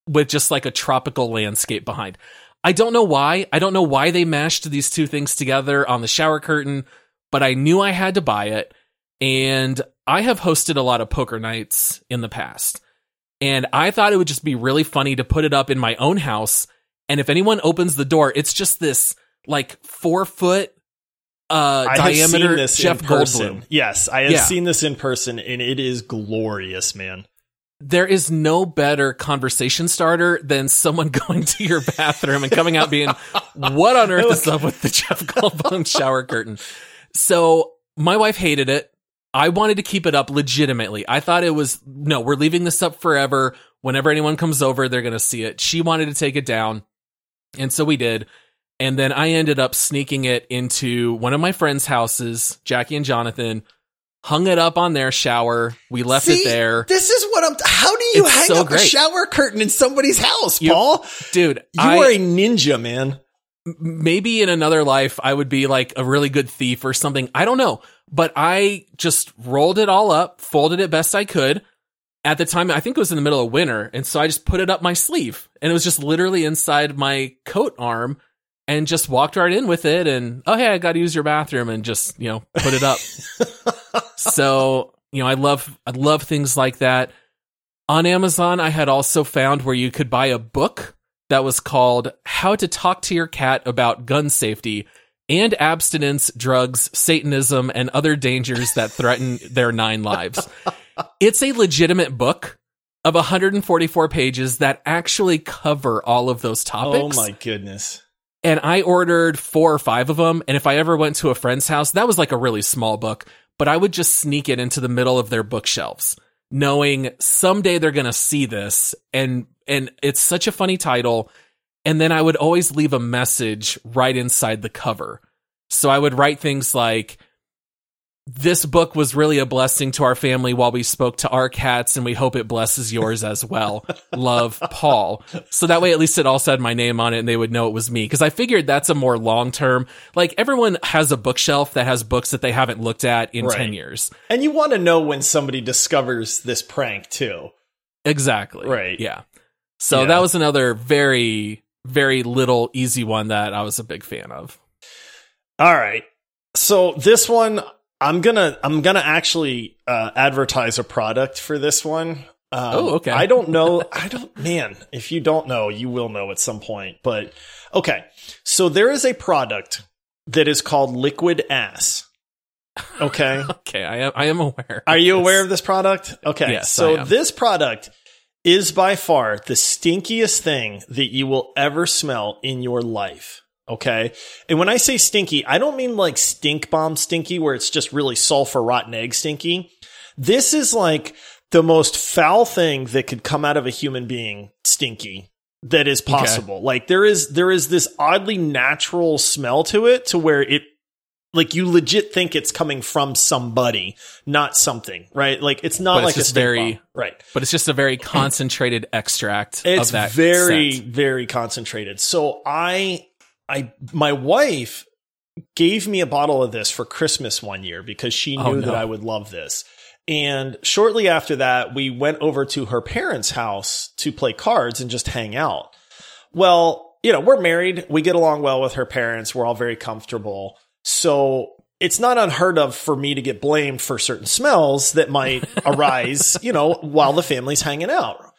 with just like a tropical landscape behind. I don't know why. I don't know why they mashed these two things together on the shower curtain, but I knew I had to buy it. And I have hosted a lot of poker nights in the past. And I thought it would just be really funny to put it up in my own house. And if anyone opens the door, it's just this like four foot uh I have diameter seen this Jeff in person. Goldblum. Yes, I have Yeah. seen this in person, and it is glorious, man. There is no better conversation starter than someone going to your bathroom and coming out being, "What on earth is up with the Jeff Goldblum shower curtain?" So my wife hated it. I wanted to keep it up legitimately. I thought it was no, we're leaving this up forever. Whenever anyone comes over, they're going to see it. She wanted to take it down. And so we did. And then I ended up sneaking it into one of my friends' houses, Jackie and Jonathan, hung it up on their shower. We left it there. This is what I'm. How do you It's hang so up a shower curtain in somebody's house, You- Paul? Dude, You I, are a ninja, man. maybe in another life I would be like a really good thief or something. I don't know. But I just rolled it all up, folded it best I could. At the time, I think it was in the middle of winter. And so I just put it up my sleeve and it was just literally inside my coat arm and just walked right in with it. And, oh, hey, I got to use your bathroom and just, you know, put it up. so, you know, I love, I love things like that. On Amazon, I had also found where you could buy a book that was called How to Talk to Your Cat About Gun Safety and Abstinence, Drugs, Satanism, and Other Dangers That Threaten Their Nine Lives. It's a legitimate book of 144 pages that actually cover all of those oh, topics. Oh my goodness. And I ordered four or five of them. And if I ever went to a friend's house, that was like a really small book, but I would just sneak it into the middle of their bookshelves, knowing someday they're going to see this. And, and it's such a funny title. And then I would always leave a message right inside the cover. So I would write things like, this book was really a blessing to our family while we spoke to our cats, and we hope it blesses yours as well. Love, Paul. So that way, at least it also had my name on it, and they would know it was me. Because I figured that's a more long term. Like everyone has a bookshelf that has books that they haven't looked at in Right. ten years. And you want to know when somebody discovers this prank too. Exactly. Right. Yeah. So Yeah. that was another very, very little easy one that I was a big fan of. All right. So this one, I'm gonna I'm gonna actually uh, advertise a product for this one. Um, Oh, okay. I don't know. I don't, man, if you don't know, you will know at some point. But okay. So there is a product that is called Liquid Ass. Okay. Okay, I am I am aware. Are you Yes. aware of this product? Okay. Yes, so this product is by far the stinkiest thing that you will ever smell in your life. Okay. And when I say stinky, I don't mean like stink bomb stinky where it's just really sulfur rotten egg stinky. This is like the most foul thing that could come out of a human being stinky that is possible. Like there is there is this oddly natural smell to it to where it like you legit think it's coming from somebody, not something, right? Like it's not But it's like a just stink very- bomb. right. But it's just a very concentrated extract It's of that. very scent. very concentrated. So I I my wife gave me a bottle of this for Christmas one year because she oh, knew Oh, no. that I would love this. And shortly after that, we went over to her parents' house to play cards and just hang out. Well, you know, we're married. We get along well with her parents. We're all very comfortable. So it's not unheard of for me to get blamed for certain smells that might arise, you know, while the family's hanging out.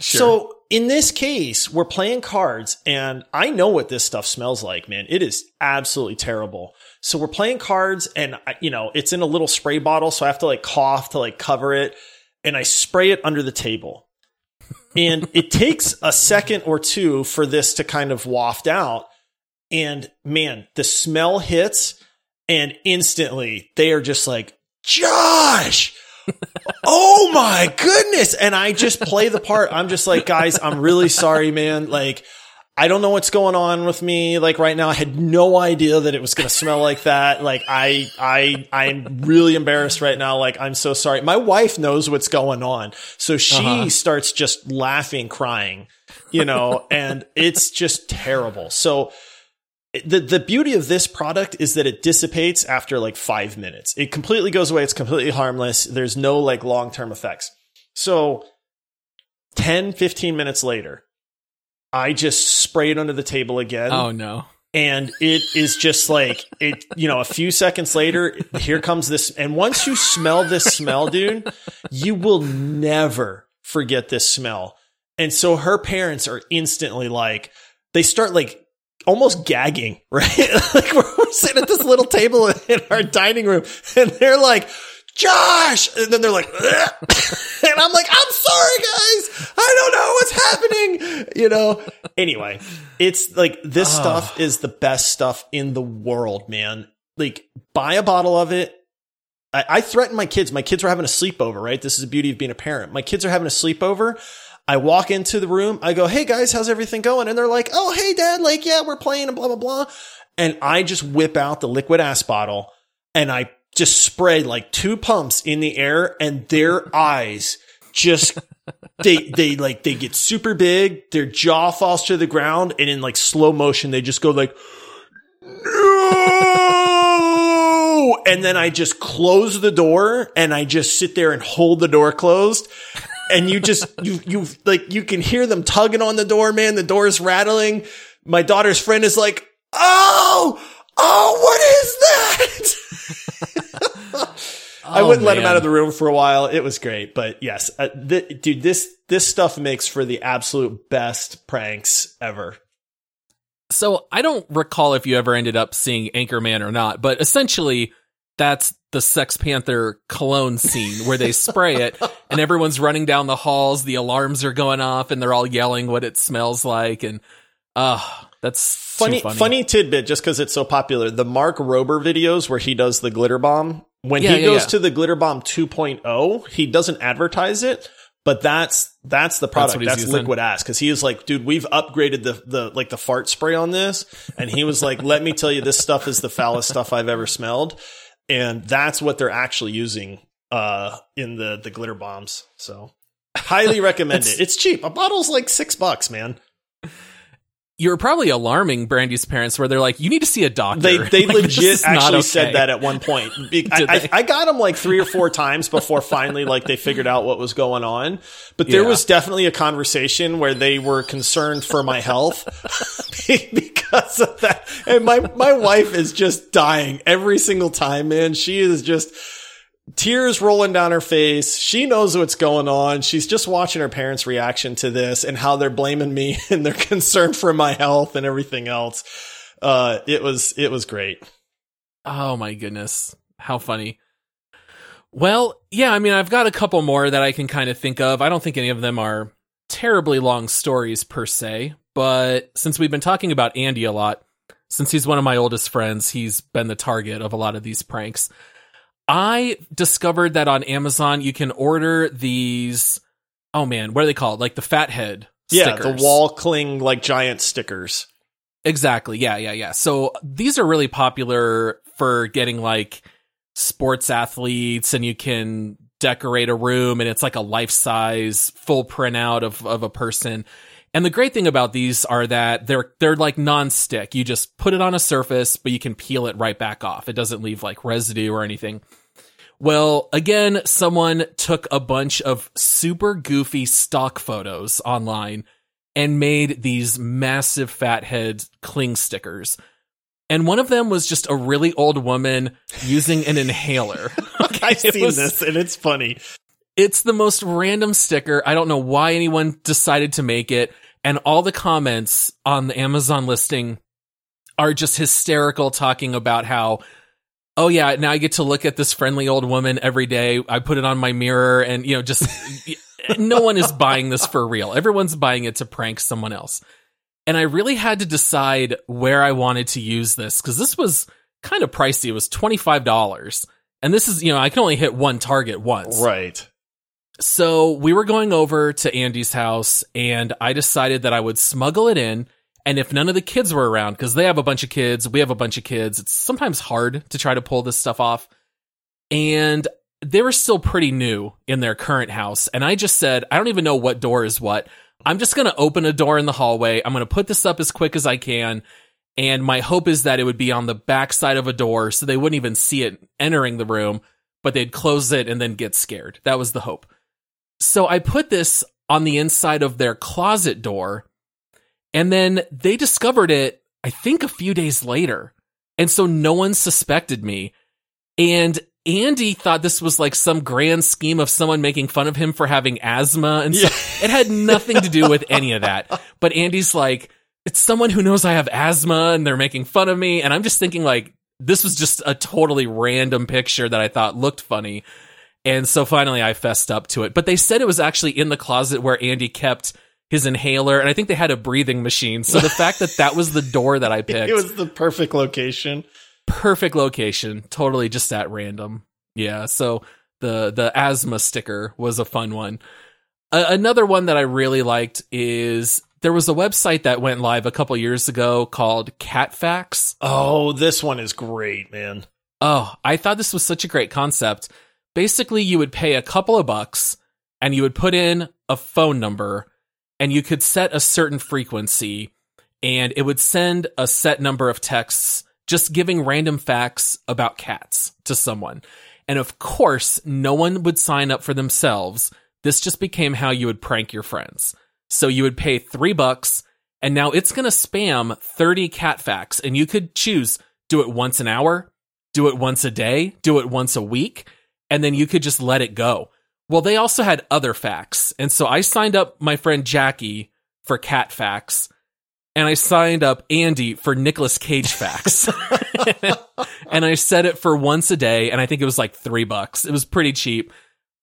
Sure. So in this case, we're playing cards and I know what this stuff smells like, man. It is absolutely terrible. So we're playing cards and I- you know, it's in a little spray bottle. So I have to like cough to like cover it and I spray it under the table. And it takes a second or two for this to kind of waft out. And man, the smell hits and instantly they are just like, Josh, oh my goodness. And I just play the part. I'm just like, guys, I'm really sorry, man. Like, I don't know what's going on with me. Like right now, I had no idea that it was going to smell like that. Like I, I, I'm really embarrassed right now. Like I'm so sorry. My wife knows what's going on. So she Uh-huh. starts just laughing, crying, you know, and it's just terrible. So the the beauty of this product is that it dissipates after like five minutes. It completely goes away. It's completely harmless. There's no like long term effects. So 10, 15 minutes later, I just spray it under the table again. oh no. And it is just like it, you know, a few seconds later, here comes this. And once you smell this smell, dude, you will never forget this smell. And so her parents are instantly like, they start like almost gagging, right? like we're, we're sitting at this little table in our dining room and they're like, Josh! And then they're like, "Ugh." and I'm like, I'm sorry, guys. I don't know what's happening. You know, anyway, it's like this Oh. stuff is the best stuff in the world, man. Like, buy a bottle of it. I, I threaten my kids. My kids were having a sleepover, right? This is the beauty of being a parent. My kids are having a sleepover. I walk into the room. I go, Hey guys, how's everything going? And they're like, Oh, hey dad. Like, yeah, we're playing and blah, blah, blah. And I just whip out the liquid ass bottle and I just spray like two pumps in the air and their eyes just they they like they get super big their jaw falls to the ground and in like slow motion they just go like no and then i just close the door and i just sit there and hold the door closed and you just you you like you can hear them tugging on the door man the door's rattling my daughter's friend is like oh oh what is that I Oh, wouldn't let him out of the room for a while. It was great, but yes, uh, th- dude, this this stuff makes for the absolute best pranks ever. So I don't recall if you ever ended up seeing Anchorman or not, but essentially that's the Sex Panther cologne scene where they spray it and everyone's running down the halls, the alarms are going off and they're all yelling what it smells like and uh that's Funny, funny. funny, tidbit, just because it's so popular. The Mark Rober videos where he does the glitter bomb. When Yeah, he yeah, goes yeah. to the glitter bomb 2.0, he doesn't advertise it, but that's that's the product. what he's That's, liquid ass because he is like, dude, we've upgraded the the like the fart spray on this, and he was like, let me tell you, this stuff is the foulest stuff I've ever smelled, and that's what they're actually using uh in the the glitter bombs. So highly recommend it. It's cheap. A bottle's like six bucks, man. You're probably alarming Brandy's parents where they're like, you need to see a doctor. They they Like, legit actually okay. said that at one point. I, I. I got them like three or four times before finally like they figured out what was going on. But there Yeah. was definitely a conversation where they were concerned for my health because of that. And my my wife is just dying every single time, man. She is just tears rolling down her face. She knows what's going on. She's just watching her parents' reaction to this and how they're blaming me and they're concerned for my health and everything else. Uh, it was, it was great. Oh my goodness. How funny. Well, yeah, I mean, I've got a couple more that I can kind of think of. I don't think any of them are terribly long stories per se, but since we've been talking about Andy a lot, since he's one of my oldest friends, he's been the target of a lot of these pranks. I discovered that on Amazon you can order these. Oh man, what are they called? Like the fathead. Yeah, stickers. the wall cling like giant stickers. Exactly. Yeah, yeah, yeah. So these are really popular for getting like sports athletes, and you can decorate a room, and it's like a life size full printout of of a person. And the great thing about these are that they're they're like non-stick. You just put it on a surface, but you can peel it right back off. It doesn't leave like residue or anything. Well, again, someone took a bunch of super goofy stock photos online and made these massive fathead cling stickers. And one of them was just a really old woman using an inhaler. I've seen was- this and it's funny. It's the most random sticker. I don't know why anyone decided to make it. And all the comments on the Amazon listing are just hysterical talking about how, oh yeah, now I get to look at this friendly old woman every day. I put it on my mirror and, you know, just no one is buying this for real. Everyone's buying it to prank someone else. And I really had to decide where I wanted to use this because this was kind of pricey. It was $25. And this is, you know, I can only hit one target once. Right. So we were going over to Andy's house and I decided that I would smuggle it in. And if none of the kids were around, because they have a bunch of kids, we have a bunch of kids, it's sometimes hard to try to pull this stuff off. And they were still pretty new in their current house. And I just said, I don't even know what door is what. I'm just going to open a door in the hallway. I'm going to put this up as quick as I can. And my hope is that it would be on the back side of a door so they wouldn't even see it entering the room, but they'd close it and then get scared. That was the hope. So I put this on the inside of their closet door, and then they discovered it, I think, a few days later. And so no one suspected me. And Andy thought this was like some grand scheme of someone making fun of him for having asthma and stuff. It had nothing to do with any of that. But Andy's like, it's someone who knows I have asthma and they're making fun of me. And I'm just thinking like, this was just a totally random picture that I thought looked funny. And so finally I fessed up to it. But they said it was actually in the closet where Andy kept his inhaler. And I think they had a breathing machine. So the fact that that was the door that I picked, It was the perfect location. perfect location, totally just at random. Yeah. So the, the asthma sticker was a fun one. Another one that I really liked is there was a website that went live a couple years ago called Catfax. Oh, this one is great, man. Oh, I thought this was such a great concept. Basically, you would pay a couple of bucks and you would put in a phone number and you could set a certain frequency and it would send a set number of texts just giving random facts about cats to someone. And of course, no one would sign up for themselves. This just became how you would prank your friends. So you would pay three bucks and now it's going to spam 30 cat facts and you could choose do it once an hour, do it once a day, do it once a week, and then you could just let it go. Well, they also had other facts. And so I signed up my friend Jackie for cat facts and I signed up Andy for Nicolas Cage facts. and I set it for once a day and I think it was like 3 bucks. It was pretty cheap,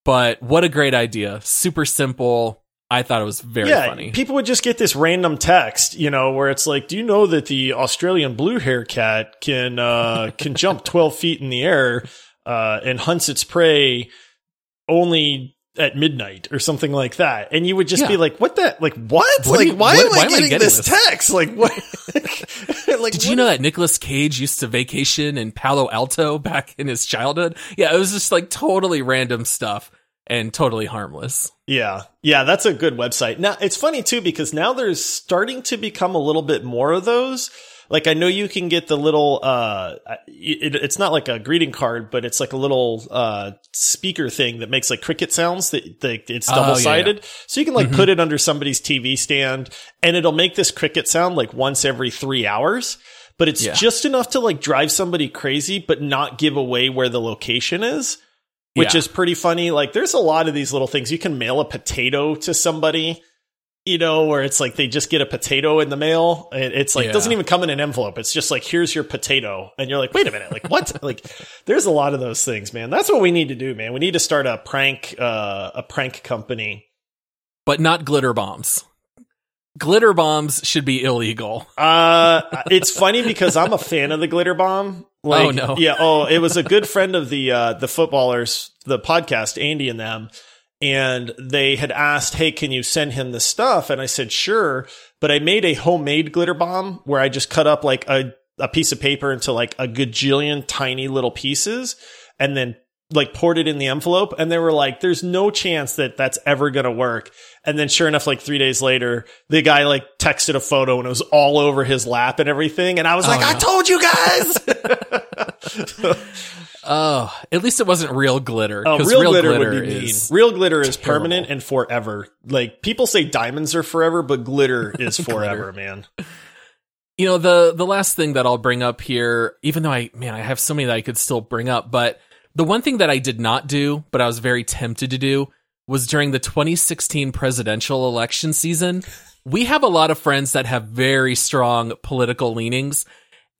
but what a great idea. Super simple. I thought it was very yeah, funny. people would just get this random text, you know, where it's like, "Do you know that the Australian blue hair cat can uh, can jump twelve feet in the air uh, and hunts its prey only at midnight or something like that?" And you would just Yeah. be like, "What that? Like what? What like you- why, what- am, why I am I getting this, this?" text? Like what? like Did you know that Nicolas Cage used to vacation in Palo Alto back in his childhood? Yeah, it was just like totally random stuff and totally harmless. Yeah. Yeah, that's a good website. Now, it's funny too because now there's starting to become a little bit more of those. Like I know you can get the little uh it, it's not like a greeting card, but it's like a little uh speaker thing that makes like cricket sounds that, that it's Oh, yeah, double-sided. So you can like Mhm. put it under somebody's TV stand and it'll make this cricket sound like once every 3 hours. But it's Yeah. just enough to like drive somebody crazy but not give away where the location is. which Yeah. is pretty funny. Like there's a lot of these little things. You can mail a potato to somebody, you know, where it's like they just get a potato in the mail. It- It's like Yeah. doesn't even come in an envelope. It's just like here's your potato, and you're like, wait a minute, like what? like there's a lot of those things, man. That's what we need to do, man. We need to start a prank, uh, a prank company. but not glitter bombs. Glitter bombs should be illegal. Uh, it's funny because I'm a fan of the glitter bomb. Like, Oh, no. Yeah. Oh, it was a good friend of the uh, the footballers, the podcast, Andy and them, and they had asked, "Hey, can you send him the stuff?" And I said, "Sure." But I made a homemade glitter bomb where I just cut up like a a piece of paper into like a gajillion tiny little pieces, and then like poured it in the envelope. And they were like there's no chance that that's ever going to work. And then sure enough like 3 days later the guy like texted a photo and it was all over his lap and everything. And I was oh, like I told you guys Oh, at least it wasn't real glitter. Oh, real, glitter, would be mean. is Real glitter is terrible. permanent and forever. Like people say diamonds are forever, but glitter is forever, man. you know the the last thing that I'll bring up here, even though I man I have so many that I could still bring up, but the one thing that I did not do, but I was very tempted to do, was during the 2016 presidential election season. We have a lot of friends that have very strong political leanings,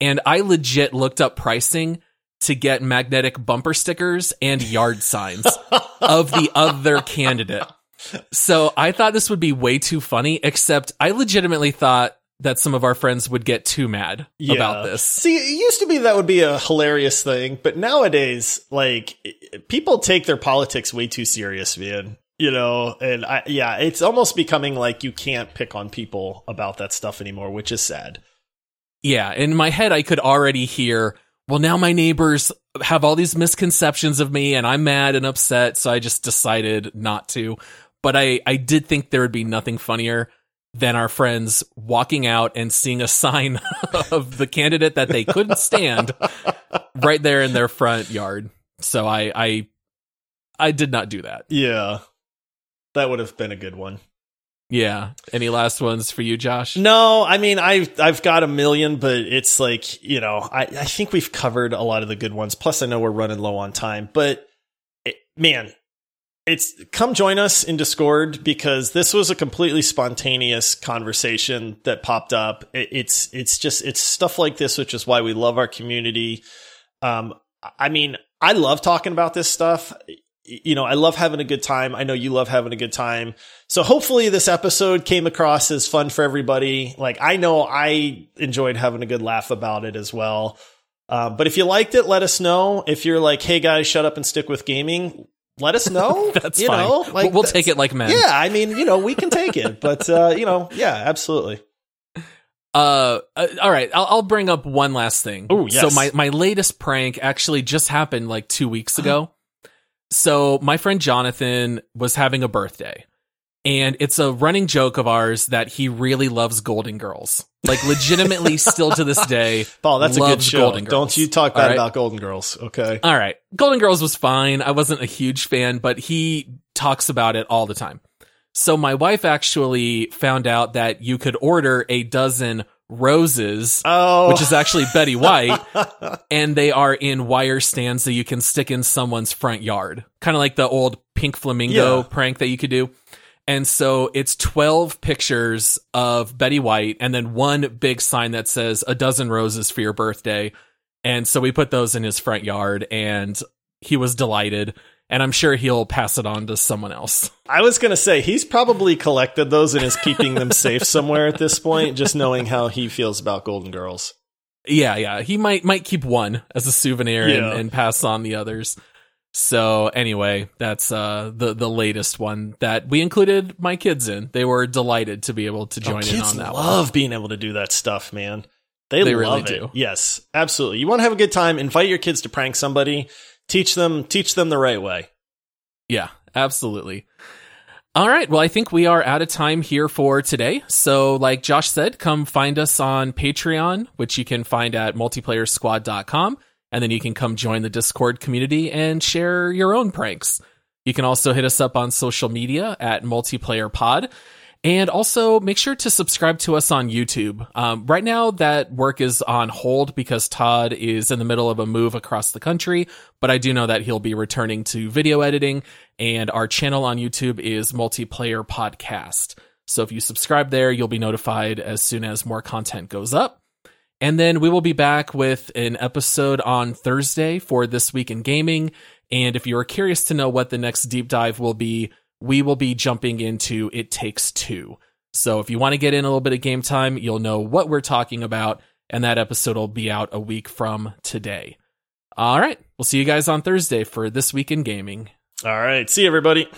and I legit looked up pricing to get magnetic bumper stickers and yard signs of the other candidate. So I thought this would be way too funny, except I legitimately thought that some of our friends would get too mad about this. See, it used to be that would be a hilarious thing, but nowadays, like people take their politics way too serious, man. You know, and I, yeah, it's almost becoming like you can't pick on people about that stuff anymore, which is sad. Yeah, in my head, I could already hear, well, now my neighbors have all these misconceptions of me and I'm mad and upset. So I just decided not to. But I, I did think there would be nothing funnier than our friends walking out and seeing a sign of the candidate that they couldn't stand right there in their front yard. So I, I, I did not do that. Yeah, that would have been a good one. Yeah. Any last ones for you, Josh? No, I mean I've I've got a million, but it's like you know I I think we've covered a lot of the good ones. Plus, I know we're running low on time, but it, man, it's come join us in Discord because this was a completely spontaneous conversation that popped up. It, it's it's just it's stuff like this, which is why we love our community. Um, I mean, I love talking about this stuff. You know, I love having a good time. I know you love having a good time. So hopefully this episode came across as fun for everybody. Like I know I enjoyed having a good laugh about it as well. Um, but if you liked it, let us know. If you're like, hey guys, shut up and stick with gaming, let us know. That's you fine. Know, We'll- like we'll take it like men. Yeah, I mean, you know, we can take it, but uh, you know, yeah, absolutely. Uh, uh, all right. I'll, I'll bring up one last thing. Oh, yes. So my my latest prank actually just happened like two weeks ago. so my friend Jonathan was having a birthday, and it's a running joke of ours that he really loves Golden Girls. Like legitimately, still to this day. Paul, that's a good show. Golden Girls. Don't you talk bad right? about Golden Girls, okay? All right. Golden Girls was fine. I wasn't a huge fan, but he talks about it all the time. So my wife actually found out that you could order a dozen roses, Oh, which is actually Betty White, and they are in wire stands that you can stick in someone's front yard. Kind of like the old pink flamingo Yeah. prank that you could do. And so it's 12 pictures of Betty White and then one big sign that says a dozen roses for your birthday. And so we put those in his front yard and he was delighted. And I'm sure he'll pass it on to someone else. I was gonna say he's probably collected those and is keeping them safe somewhere at this point, just knowing how he feels about Golden Girls. Yeah, yeah. He might might keep one as a souvenir Yeah. and, and pass on the others. So anyway, that's uh the the latest one that we included my kids in. They were delighted to be able to join oh, in on that one. love being able to do that stuff, man. They, They really love it. do. Yes, absolutely. You want to have a good time? Invite your kids to prank somebody. Teach them, teach them the right way. Yeah, absolutely. All right. Well, I think we are out of time here for today. So, like Josh said, come find us on Patreon, which you can find at multiplayersquad.com. And then you can come join the Discord community and share your own pranks. You can also hit us up on social media at multiplayer pod. And also make sure to subscribe to us on YouTube. Um, right now, that work is on hold because Todd is in the middle of a move across the country, but I do know that he'll be returning to video editing, and our channel on YouTube is Multiplayer Podcast. So if you subscribe there, you'll be notified as soon as more content goes up. And then we will be back with an episode on Thursday for This Week in Gaming. And if you are curious to know what the next deep dive will be, we will be jumping into It Takes Two. So if you want to get in a little bit of game time, you'll know what we're talking about, and that episode will be out a week from today. All right, we'll see you guys on Thursday for This Week in Gaming. All right, see everybody.